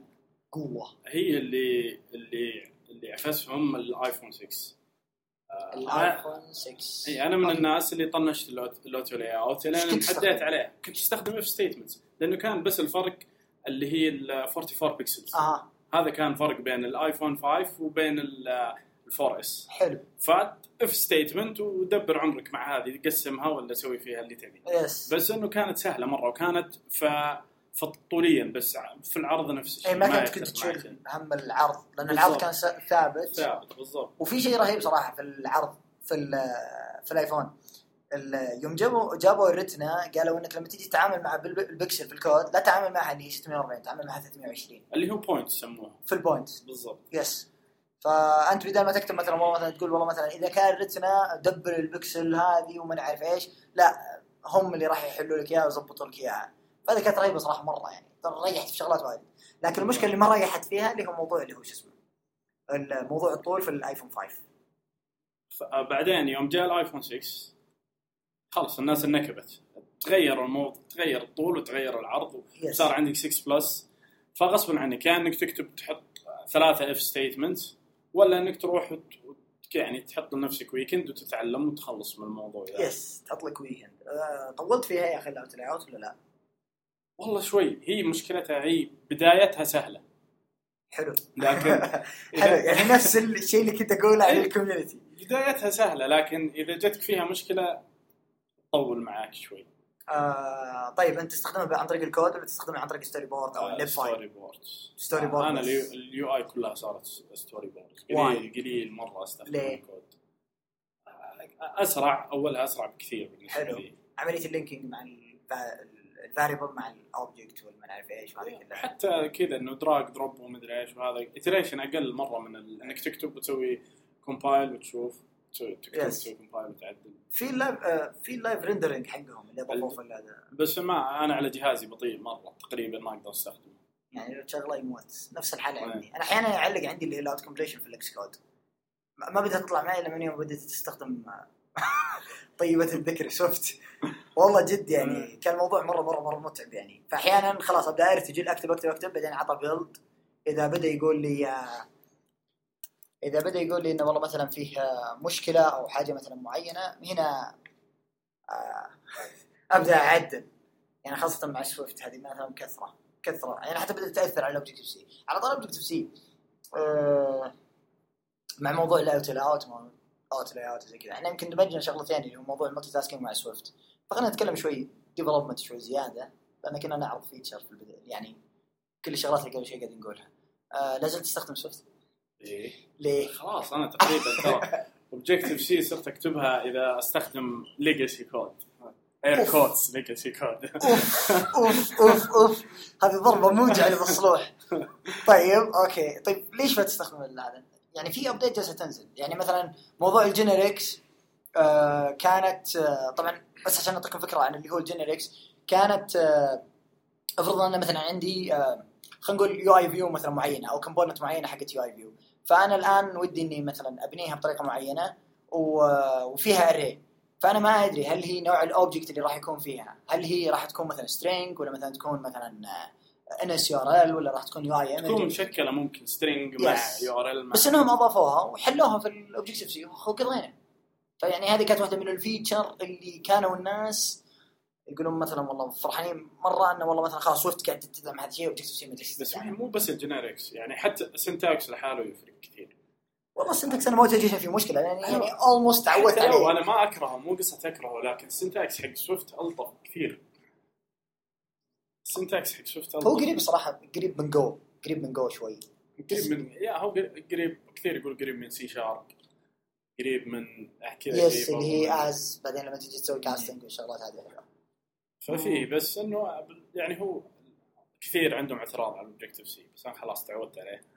بقوة. هي اللي اللي اللي عفسهم الآيفون 6 آه، الآيفون 6 إي أنا من الناس اللي طنشت اللوت- اللوتو لاي اوت تستخدم؟ حديت عليه. كنت استخدم اف ستيتمنتس لأنه كان بس الفرق اللي هي ال 44 بكسلز آه. هذا كان فرق بين الايفون 5 وبين ال 4 اس حلو. فات اف ستيتمنت ودبر عمرك مع هذه قسمها ولا سوي فيها اللي تبي. يس بس إنه كانت سهلة مرة وكانت ف فطوليا بس في العرض نفس الشيء اي ما كنت كنت تشيل هم العرض لأن العرض. كان ثابت. ثابت بالضبط. وفي شيء رهيب صراحة في العرض في ال- في الآيفون. ال- يوم جابوا جابوا الريتنا قالوا إنك لما تيجي تتعامل مع البكسل في الكود لا تعامل معها اللي هي 640 تعامل معها 320 اللي هو بوينت يسموها. في البوينت بالضبط. يس فأنت بدل ما تكتب مثلا والله مثلا تقول والله مثلا إذا كان ريتنا دبر البكسل هذه وما نعرف إيش لا هم اللي راح يحلوا لك إياها ويظبطوا لك إياها. فهذه كانت رهيبة صراحة مرة يعني. ريحت في شغلات وايد. لكن المشكلة اللي ما ريحت فيها اللي هو موضوع اللي هو شو اسمه الموضوع الطول في الآيفون 5 بعدين يوم جاء الآيفون 6 خلص الناس انكبت. تغير الموضوع تغير الطول وتغير العرض يس. صار عندك 6 بلس فغصبا عنك كان إنك تكتب تحط ثلاثة اف ستيتمنت ولا إنك تروح وت... يعني تحط لنفسك ويكند وتتعلم وتخلص من الموضوع ذا يس تحط لك ويكند آه، طولت فيها يا أخي الاوت اوت ولا لا؟ والله شوي. هي مشكلتها هي بدايتها سهلة. حلو. لكن حلو. يعني نفس الشيء اللي كنت أقوله عن الكوميونتي. بدايتها سهلة لكن إذا جتك فيها مشكلة تطول معاك شوي آه طيب أنت تستخدمها عن طريق الكود ولا تستخدمها عن طريق ستوري بورد أو الليب فايل؟ ستوري بورد ستوري بورد أنا. اليو- آي كلها صارت ستوري بورد؟ قليل قليل مرة أستخدم ليه؟ الكود أسرع أولها أسرع بكثير بالنسبة حلو. لي عملية اللينكينج مع الفاريبل مع الاوبجكت والما نعرف إيش وهذه كلها حتى كذا إنه دراج دروب ومدري إيش وهذا اتريشن أقل مرة من. إنك تكتب وتسوي كومبايل وتشوف Yes. وتعدل في ال live آه في ال live rendering حقهم اللي اضافوه في هذا بس ما أنا على جهازي بطيء مرة تقريبا ما أقدر أستخدمه. يعني لو تشغله يموت نفس الحالة. عندي. أنا أحيانا يعلق عندي اللي هي ال auto completion في ال Xcode. ما بدأت تطلع معي إلا من يوم بديت تستخدم طيبة الذكر شفت؟ والله جد يعني كان الموضوع مره مره مرة متعب يعني. فاحيانا خلاص أبدأ ارتجل أكتب أكتب أكتب بعدين عطى build إذا بدأ يقول لي آه، إذا بدأ يقول لي إنه والله مثلا فيه مشكلة أو حاجة مثلا معينة هنا آه، أبدأ أعدل. يعني خاصة مع Swift هذه مثلا كثرة كثرة. يعني حتى بدأت تأثر على ال Objective-C على طاري ال Objective-C آه، مع موضوع ال auto auto auto auto زي كذا. إحنا يمكن نبجن شغلتين اللي هو موضوع ال multitasking مع Swift. فخلينا نتكلم شوي development شوي زيادة لأن كنا نعرض feature في البداية. يعني كل الشغلات اللي قبل شوي قاعدين نقولها. آه لازلت تستخدم Swift؟ إيه. ليه؟ خلاص أنا تقريبا ترى Objective-C صرت أكتبها إذا أستخدم legacy code اير. codes legacy code أوف. أوف. أوف. أوف. هذه ضربة موجعة للمصلوح. طيب أوكي. طيب ليش ما تستخدم هذا؟ يعني في update جالسة تنزل. يعني مثلا موضوع ال generics آه كانت آه طبعا بس عشان أعطيكم فكرة عن اللي هو ال generics كانت آه افرض ان مثلا عندي خلينا نقول UIView مثلا معينة أو component معينة حقت UIView فأنا الآن ودي إني مثلا أبنيها بطريقة معينة وفيها array فأنا ما أدري هل هي نوع ال object اللي راح يكون فيها. هل هي راح تكون مثلا string ولا مثلا تكون مثلا ان اس يو ار ال ولا راح تكون UI تكون ام مشكلة ممكن string مع. URL بس إنهم أضافوها وحلوها في ال Objective-C وقضينا فيعني هذه كانت واحدة من ال feature اللي كانوا الناس يقولون مثلا والله فرحانين مرة انه والله مثلا خلاص Swift قاعد تدعم هذا الشيء Objective-C بس هي مو بس ال generics يعني حتى ال syntax لحاله يفرق. والله ال syntax أنا ما تجي فيه مشكلة لأن يعني almost تعودت عليه أنا ما اكرهه مو قصة اكرهه لكن ال syntax حق Swift ألطف كثير. ال syntax حق Swift ألطف. هو قريب صراحة قريب من جو قريب من جو شوي. قريب من يا هو قريب كثير يقول قريب من C Sharp قريب من كذا yes اللي هي. as بعدين لما تجي تسوي casting والشغلات هذه. ففي بس إنه يعني هو كثير عندهم اعتراض على ال Objective-C بس أنا خلاص تعودت عليه.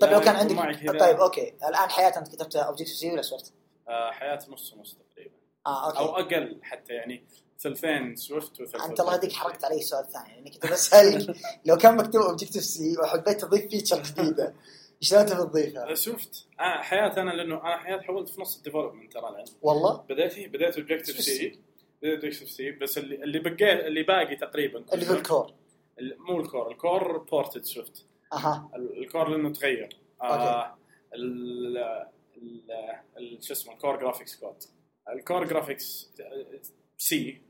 طيب لو كان لكن معي عندك طيب أوكي. الآن حياة أنت كتبتها Objective-C ولا Swift؟ آه، حياة نص نص تقريبا. آه أوكي. أو أقل حتى يعني ثلثين Swift وثلثين أنت الله يهديك حرقت علي السؤال الثاني لاني كنت بسألك لو كان مكتوب Objective-C وحبيت تضيف feature جديدة. شلون تبي تضيفها؟ Swift آه حياتي أنا لأنه أنا حياتي حولت في نص ال development ترى الآن. والله؟ بديت فيه بديت Objective-C بديت Objective-C بس اللي اللي بقى اللي باقي تقريبا. اللي هو ال core ال- مو ال core ال core ported Swift أها. ال- ال core لأنه تغير. آه ال شو اسمه ال Core Graphics code ال Core Graphics C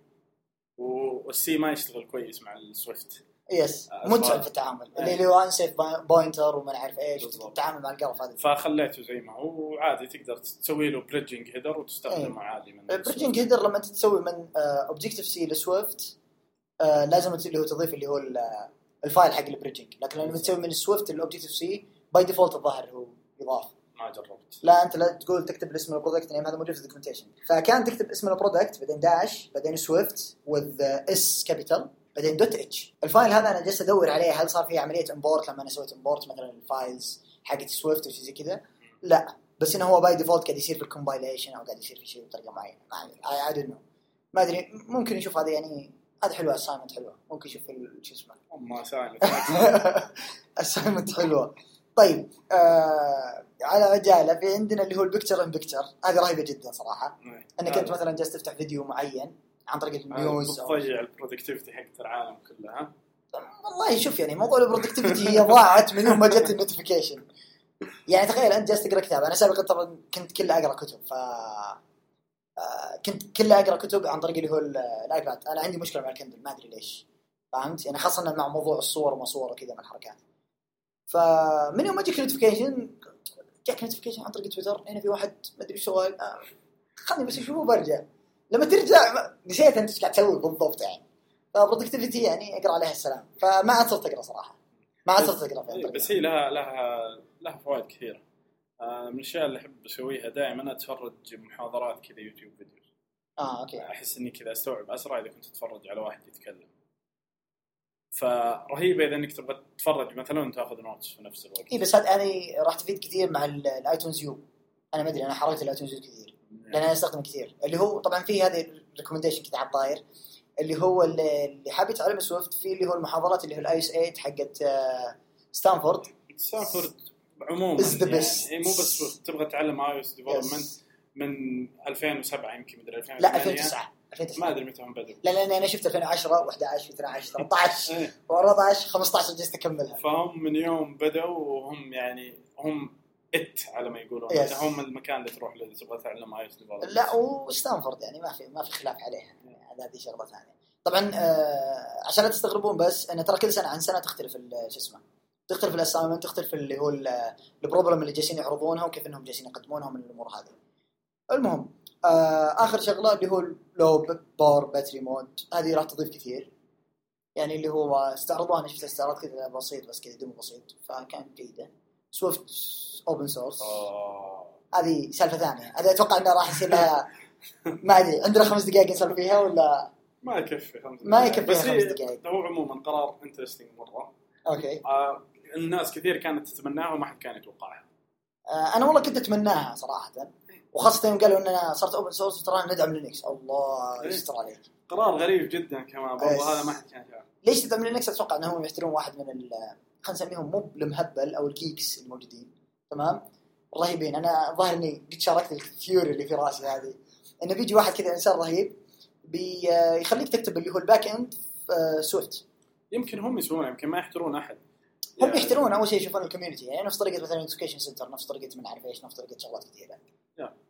وال C ما يشتغل كويس مع ال Swift. yes آه، متعب في التعامل. اللي أي. اللي هو unsafe pointer وما نعرف إيش. التعامل مع القرف هذا. فخليته زي ما هو وعادي تقدر تسوي له bridging header. وتستخدمه عادي من bridging header لما انت تسوي من Objective-C ل Swift آه، لازم اللي هو تضيف اللي هو آه، ال file حق ال bridging. لكن لما تسوي من Swift لل Objective-C by default الظاهر هو يضاف. ما جربت. لا أنت لا تقول تكتب اسم ال product name هذا موجود في ال documentation فكان تكتب اسم ال product بعدين dash بعدين Swift with S capital بعدين dot H ال file هذا أنا جالس أدور عليه هل صار فيه عملية import لما أنا سويت import مثلا ال files حقت Swift أو شيء زي كذا. لا. بس إنه هو by default قاعد يصير في ال compilation أو قاعد يصير في شيء بطريقة معينة. I don't know ما أدري. ممكن نشوف هذا يعني هذا حلوة assignment حلوة. ممكن نشوف ال- شو اسمه. ما سالت assignment حلوة. طيب آه على عجاله في عندنا اللي هو ال picture in picture. هذه رهيبة جدا صراحة. إنك أنت مثلا جالس تفتح فيديو معين عن طريق الميوز أو- بتضيع ال productivity حقت العالم كلها والله شوف يعني موضوع ال productivity هي ضاعت من يوم ما جت ال notification. يعني تخيل أنت جالس تقرأ كتاب. أنا سابقا طبعا كنت كله أقرأ كتب ف كنت كله أقرأ كتب عن طريق اللي هو ال- iPad. أنا عندي مشكلة مع ال Kindle ما أدري ليش. فهمت؟ يعني خاصة مع موضوع الصور وما صور وكذا من الحركات. فمن يوم ما يجيك notification جاك notification عن طريق تويتر هنا في واحد ما أدري سوى آه، خلني بس أشوفه وبرجع. لما ترجع نسيت أنت إيش قاعد تسوي بالضبط يعني. ف productivity يعني أقرأ عليها السلام. فما عاد صرت أقرأ صراحة. ما عاد صرت أقرأ. بس هي لها لها لها فوائد كثيرة. آه، من الأشياء اللي أحب أسويها دائما أتفرج محاضرات كذا YouTube videos. آه أوكي. أحس إني كذا أستوعب أسرع إذا كنت أتفرج على واحد يتكلم. فرهيبة إذا إنك تبغى تتفرج مثلا وتأخذ notes في نفس الوقت. اي بس هذه راح تفيد كثير مع ال- iTunes U. أنا ما أدري أنا حركت ال iTunes U كثير. لأن أنا أستخدمه كثير. اللي هو طبعا في هذه ال recommendation كذا على الطاير. اللي هو اللي حاب يتعلم Swift في اللي هو المحاضرات اللي هو ال iOS 8 حقت آه، ستانفورد ستانفورد عموما the best. يعني مو بس Swift تبغى تتعلم iOS development. من 2007 يمكن مدري 2008 لا 2009 2009 ما أدري متى هم بدوا لا لأن أنا شفت 2010 11 12 13 إيه. و14 15 جلست أكملها. فهم من يوم بدوا وهم يعني هم ات على ما يقولون. Yes. هم المكان اللي تروح له تبغى تعلم iOS development لا وستانفورد يعني ما في ما في خلاف عليها. يعني هذه شغلة ثانية. طبعا آه عشان لا تستغربون بس ان ترى كل سنة عن سنة تختلف ال- شو اسمه تختلف ال assignment تختلف اللي هو ال- ال problem اللي جالسين يعرضونها وكيف إنهم جالسين يقدمونها من الأمور هذه. المهم آه آخر شغلة اللي هو ال low power battery mode هذه راح تضيف كثير. يعني اللي هو استعرضوها أنا شفت استعراض كذا بسيط بس كذا demo بسيط فكان جيدة. Swift open source آه. هذه سالفة ثانية. هذه أتوقع انه راح يصير لها ما أدري عندنا خمس دقائق نسولف فيها ولا؟ ما يكفي خمس ما دقائق. يكفي بس خمس دقائق. هو عموما قرار interesting مرة. okay. آه الناس كثير كانت تتمناها وما حد كان يتوقعها. آه أنا والله كنت أتمناها صراحة. وخاصة يوم قالوا إننا صرت open source ترى ندعم Linux الله إيه. يستر عليك قرار غريب جدا كمان. برضو بس. هذا ما حد كان يعرف. ليش تدعم لينكس أتوقع إنهم يحترون واحد من ال خلينا نسميهم مو المهبل أو ال geeks الموجودين. تمام؟ رهيبين أنا ظاهر إني قد شاركت ال theory اللي في راسي هذه. إنه بيجي واحد كذا إنسان رهيب بيخليك تكتب اللي هو ال back end في Swift يمكن هم يسوونه يمكن ما يحترون أحد. هم يعني- يحترون أول شيء يشوفون ال community يعني نفس طريقة مثلا education center نفس طريقة من عارف إيش نفس طريقة شغلات كثيرة.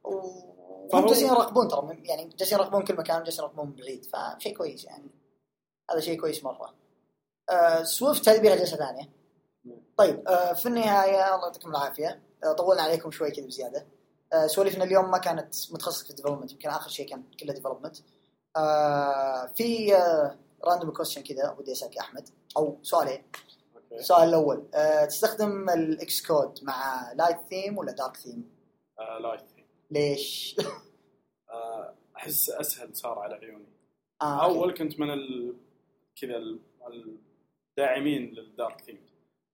وهم جالسين يراقبون ترى يعني جالسين يراقبون كل مكان جالسين يراقبون من بعيد فشيء كويس يعني. هذا شيء كويس مرة. آه Swift هذه بيها جلسة ثانية. طيب آه في النهاية الله يعطيكم العافية. آه طولنا عليكم شوي كذا بزيادة. آه سواليفنا اليوم ما كانت متخصصة في ال development يمكن آخر شيء كان كله development آه في آه random question كذا ودي اسالك أحمد. أو سؤالين. السؤال الأول أه تستخدم ال Xcode مع light theme ولا dark theme؟ آه light ليش؟ آه، أحس أسهل صار على عيوني. آه okay. أول كنت من ال... كذا ال- الداعمين لل dark theme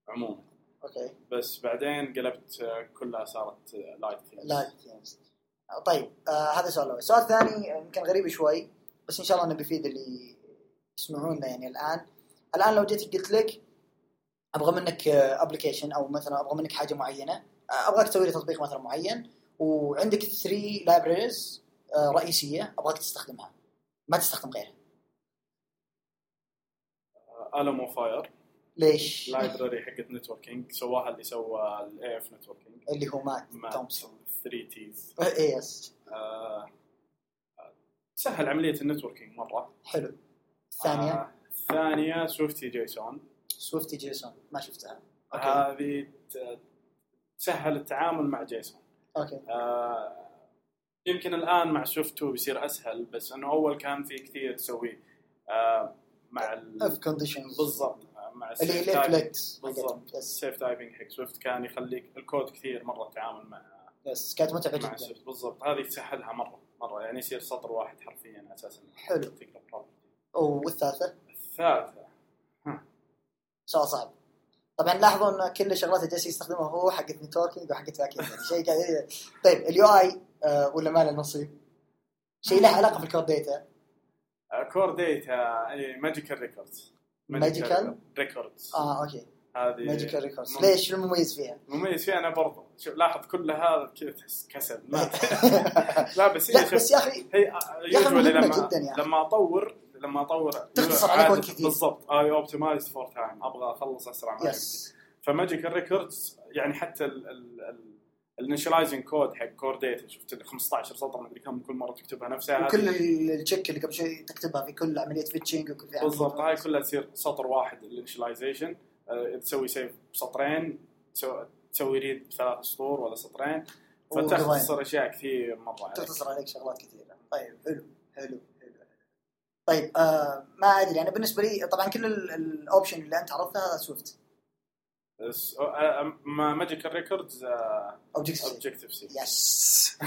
عموما. okay. بس بعدين قلبت آه، كلها صارت light theme light themes طيب آه هذا السؤال الأول، السؤال الثاني يمكن غريب شوي بس إن شاء الله إنه بيفيد اللي يسمعونا يعني الآن. الآن لو جيت قلت لك أبغى منك application أو مثلا أبغى منك حاجة معينة آه، أبغاك تسوي لي تطبيق مثلا معين وعندك 3 libraries رئيسية أبغاك تستخدمها. ما تستخدم غيرها. Alamofire ليش؟ library حقت networking سواها اللي سوى ال AFNetworking اللي هو Mattt Thompson 3 t's اي yes آه، سهل عملية ال networking مرة. حلو. الثانية آه، الثانية SwiftyJSON SwiftyJSON ما شفتها. هذه تسهل التعامل مع JSON. okay. آه، يمكن الآن مع Swift 2 بيصير أسهل بس إنه أول كان في كثير تسويه آه، مع ال... if conditions بالضبط آه، مع ال safe typing بالضبط ال safe typing حق Swift كان يخليك الكود كثير مرة التعامل مع JSON كانت متعبة مع جدا. Swift بالضبط. هذه تسهلها مرة مرة. يعني يصير سطر واحد حرفيا أساسا. حلو. تقرأ. والثالثة؟ الثالثة. سؤال صعب. طبعا لاحظوا إن كل الشغلات اللي جالس يستخدمها هو حقت networking وحقت back end يعني شيء قاعد طيب ال UI آه ولا ما له نصيب؟ شيء له علاقة في ال Core Data Core Data Magical Records Magical؟ Records آه okay. هذه Magical Records ليش؟ شو المميز فيها؟ مميز فيها أنا برضو. شوف لاحظ كل هذا كذا تحس كسل. لا بس هي لا شوف بس يا أخي هي usually مهمة لما جداً أخي. لما أطور لما أطور تختصر عليك وقت كثير. بالضبط. I optimize for time أبغى أخلص أسرع. ما يس ف Magical Records يعني حتى ال initializing code حق Core Data شفت ال 15 سطر مدري كم كل مرة تكتبها نفسها. وكل ال check اللي قبل شوي تكتبها في كل عملية fetching وكل بالضبط. هاي كلها تصير سطر واحد ال initialization تسوي save سطرين تسوي- read بثلاث سطور ولا سطرين. فتختصر أشياء كثير مرة عليك. تختصر عليك شغلات كثيرة. طيب حلو حلو. طيب آه ما أدري. أنا بالنسبة لي طبعا كل ال- ال option اللي أنت عرضتها هذا Swift. آه، Magical Records Objective Objective-C yes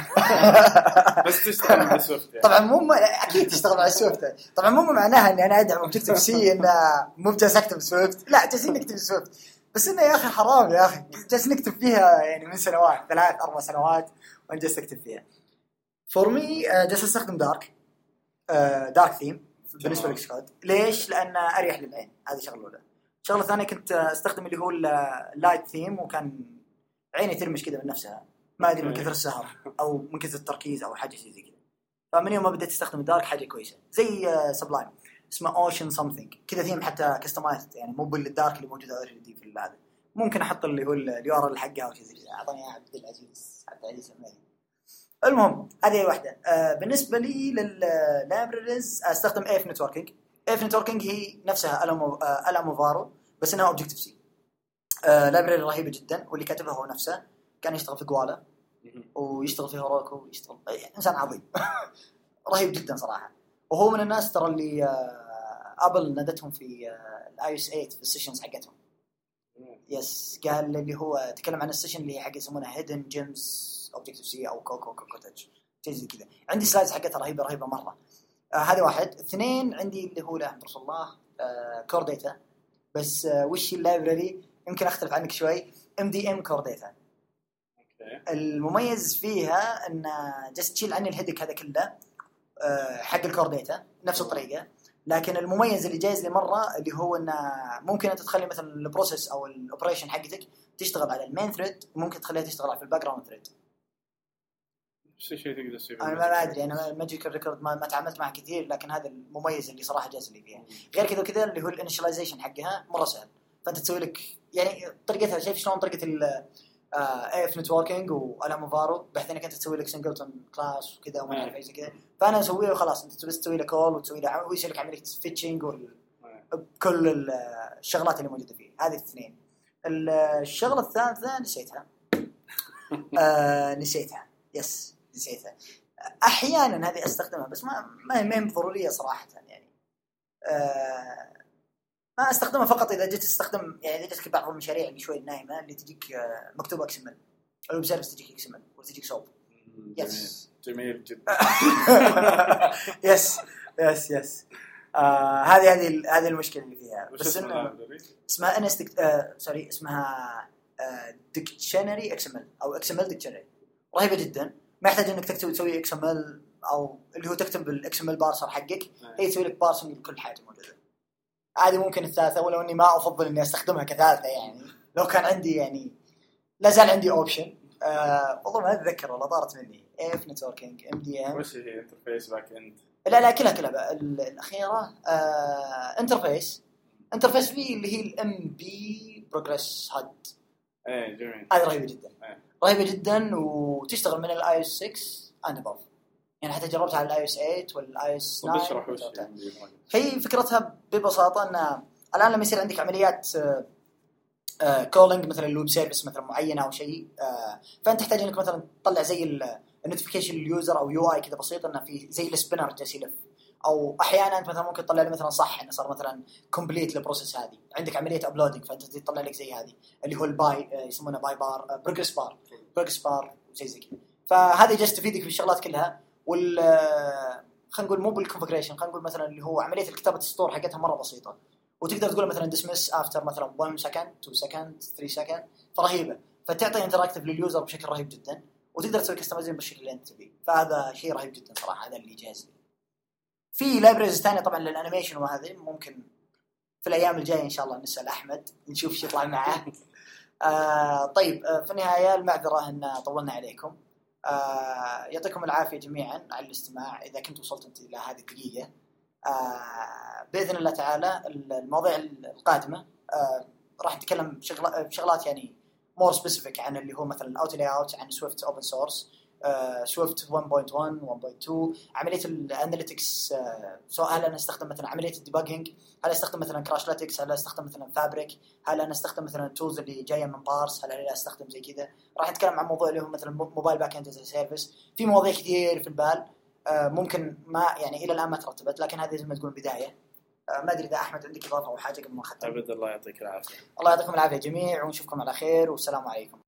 بس تشتغل ب Swift يعني. طبعا مو أكيد تشتغل على Swift. طبعا مو معناها إني أنا أدعم Objective-C انه مو جالس أكتب Swift. لا جالسين نكتب Swift. بس إنه يا أخي حرام يا أخي. جالس نكتب فيها يعني من سنوات ثلاث أربع سنوات وأنا جالس أكتب فيها. for me جالس أستخدم dark dark theme بالنسبة. لك كود ليش؟ لأن أريح للعين هذه شغلة اولى الشغله الثانية كنت أستخدم اللي هو ال light theme وكان عيني ترمش كذا من نفسها. ما أدري من okay. كثر السهر أو من كثر التركيز أو حاجة زي كذا فمن يوم ما بديت أستخدم ال dark حاجة كويسة. زي Sublime اسمه Ocean something كذا ثيم حتى customized يعني مو بال dark اللي موجوده already في هذا. ممكن أحط اللي هو ال URL حقها أو شيء زي كذا. أعطاني اياه عبد العزيز عبد العزيز المهم هذه واحدة. آه بالنسبة لي لل libraries أستخدم AFNetworking AFNetworking هي نفسها Alamo آه Alamofire بس إنها Objective-C آه library رهيبة جدا واللي كاتبها هو نفسه. كان يشتغل في Gowalla مهم. ويشتغل في Heroku ويشتغل يعني إنسان عظيم. رهيب جدا صراحة. وهو من الناس ترى اللي آه Apple نادتهم في ال iOS 8 في ال sessions حقتهم. yes قال اللي هو تكلم عن ال session اللي حق يسمونها hidden gems Objective-C أو Cocoa Cocoa Touch شيء زي كذا. عندي slides حقتها رهيبة رهيبة مرة. آه هذه واحد. اثنين عندي اللي هو لا رسول الله آه Core Data بس آه وش ال library يمكن أختلف عنك شوي. MDM Core Data okay. المميز فيها إن جالس تشيل عني ال headache هذا كله آه، حق ال Core Data نفس الطريقة. لكن المميز اللي جايز لي مرة اللي هو انه ممكن أنت تخلي مثلا ال process أو ال operation حقتك تشتغل على ال main thread وممكن تخليها تشتغل في ال background thread نفس الشيء تقدر تسويه أنا ما أدري أنا Magical Record ما, ما تعاملت معه كثير لكن هذا المميز اللي صراحة جاز لي فيها. غير كذا وكذا اللي هو ال initialization حقها مرة سهل. فأنت تسوي لك يعني طريقتها شايف شلون طريقة ال AFNetworking وال Alamofire بحيث إنك أنت تسوي لك singleton class وكذا وما اعرف اي زي كذا. فأنا أسويه وخلاص أنت بس تسوي له call وتسوي له هو يسوي لك عمليه fetching بكل ال- الشغلات اللي موجودة فيه. هذه الاثنين. الشغلة الثالثة نسيتها. آه نسيتها. yes نسيتها أحيانا هذه أستخدمها بس ما ما هي ضرورية صراحة يعني. آه ما أستخدمها فقط إذا جيت تستخدم يعني إذا جتك بعض المشاريع اللي شوي نايمة اللي تجيك آه، مكتوبة XML ال web service تجيك XML وتجيك جميل yes. جميل. جدا. yes yes yes. آه هذه هذه هذه المشكلة اللي فيها. بس؟ اسمها آه sorry اسمها dictionary XML أو XML dictionary رهيبة جدا. ما يحتاج انك تكتب تسوي XML أو اللي هو تكتب بال XML parser حقك. هي تسوي لك parsing لكل حاجة موجوده هذه ممكن الثالثة ولو إني ما أفضل إني أستخدمها كثالثة يعني. لو كان عندي يعني لا زال عندي option آه والله ما أتذكر والله طارت مني. AFNetworking MDM وش هي interface back end؟ لا لا كلها كلها. الأخيرة آه interface interface في اللي هي ال MBProgressHUD إيه جميل. هذه رهيبة جدا. إيه. رهيبه جدا وتشتغل من ال iOS 6 and above يعني حتى جربتها على ال iOS 8 وال iOS 9 وبشرح وش جربتها. يعني هي فكرتها ببساطة إن الآن لما يصير عندك عمليات calling مثلا ال web service مثلا معينة أو شيء آه، فأنت تحتاج إنك مثلا تطلع زي ال notification لل user أو UI كذا بسيط إنه في زي ال spinner جالس يلف. أو أحيانا أنت مثلا ممكن تطلع لي مثلا صح إنه صار مثلا complete ال process هذه. عندك عملية uploading فأنت تطلع لك زي هذه اللي هو الباي آه، يسمونه باي bar progress bar progress bar وزي زي كذا. فهذه جالس تفيدك في الشغلات كلها. وال خلينا نقول مو بال configuration خلينا نقول مثلا اللي هو عملية الكتابة السطور حقتها مرة بسيطة. وتقدر تقول مثلا dismiss after مثلا 1 second 2 second 3 second فرهيبه فتعطي interactive لل user بشكل رهيب جدا وتقدر تسوي customizing بالشكل اللي أنت تبيه. فهذا شيء رهيب جدا صراحة هذا اللي جاز لي في libraries ثانية طبعا لل animation وهذه ممكن في الأيام الجاية إن شاء الله نسأل أحمد نشوف إيش يطلع معاه آه طيب آه في النهاية المعذرة أن طولنا عليكم. آه يعطيكم العافية جميعا على الاستماع. إذا كنت وصلت أنت إلى هذه الدقيقة آه بإذن الله تعالى المواضيع القادمة آه راح نتكلم بشغل- بشغلات يعني more specific عن اللي هو مثلا ال auto layout عن Swift open source Swift 1.1 1.2 عملية ال analytics سواء هل أنا أستخدم مثلا عملية ال debugging هل أستخدم مثلا Crashlytics هل أستخدم مثلا Fabric هل أنا أستخدم مثلا ال tools اللي جاية من Parse هل أنا أستخدم زي كذا. راح نتكلم عن موضوع اللي هو مثلا mobile back end service في مواضيع كثير في البال آه، ممكن ما يعني إلى الآن ما ترتبت لكن هذه زي ما تقول بداية. آه، ما أدري إذا أحمد عندك إضافة أو حاجة قبل ما اختم أبد الله يعطيك العافية. الله يعطيكم العافية جميع ونشوفكم على خير والسلام عليكم.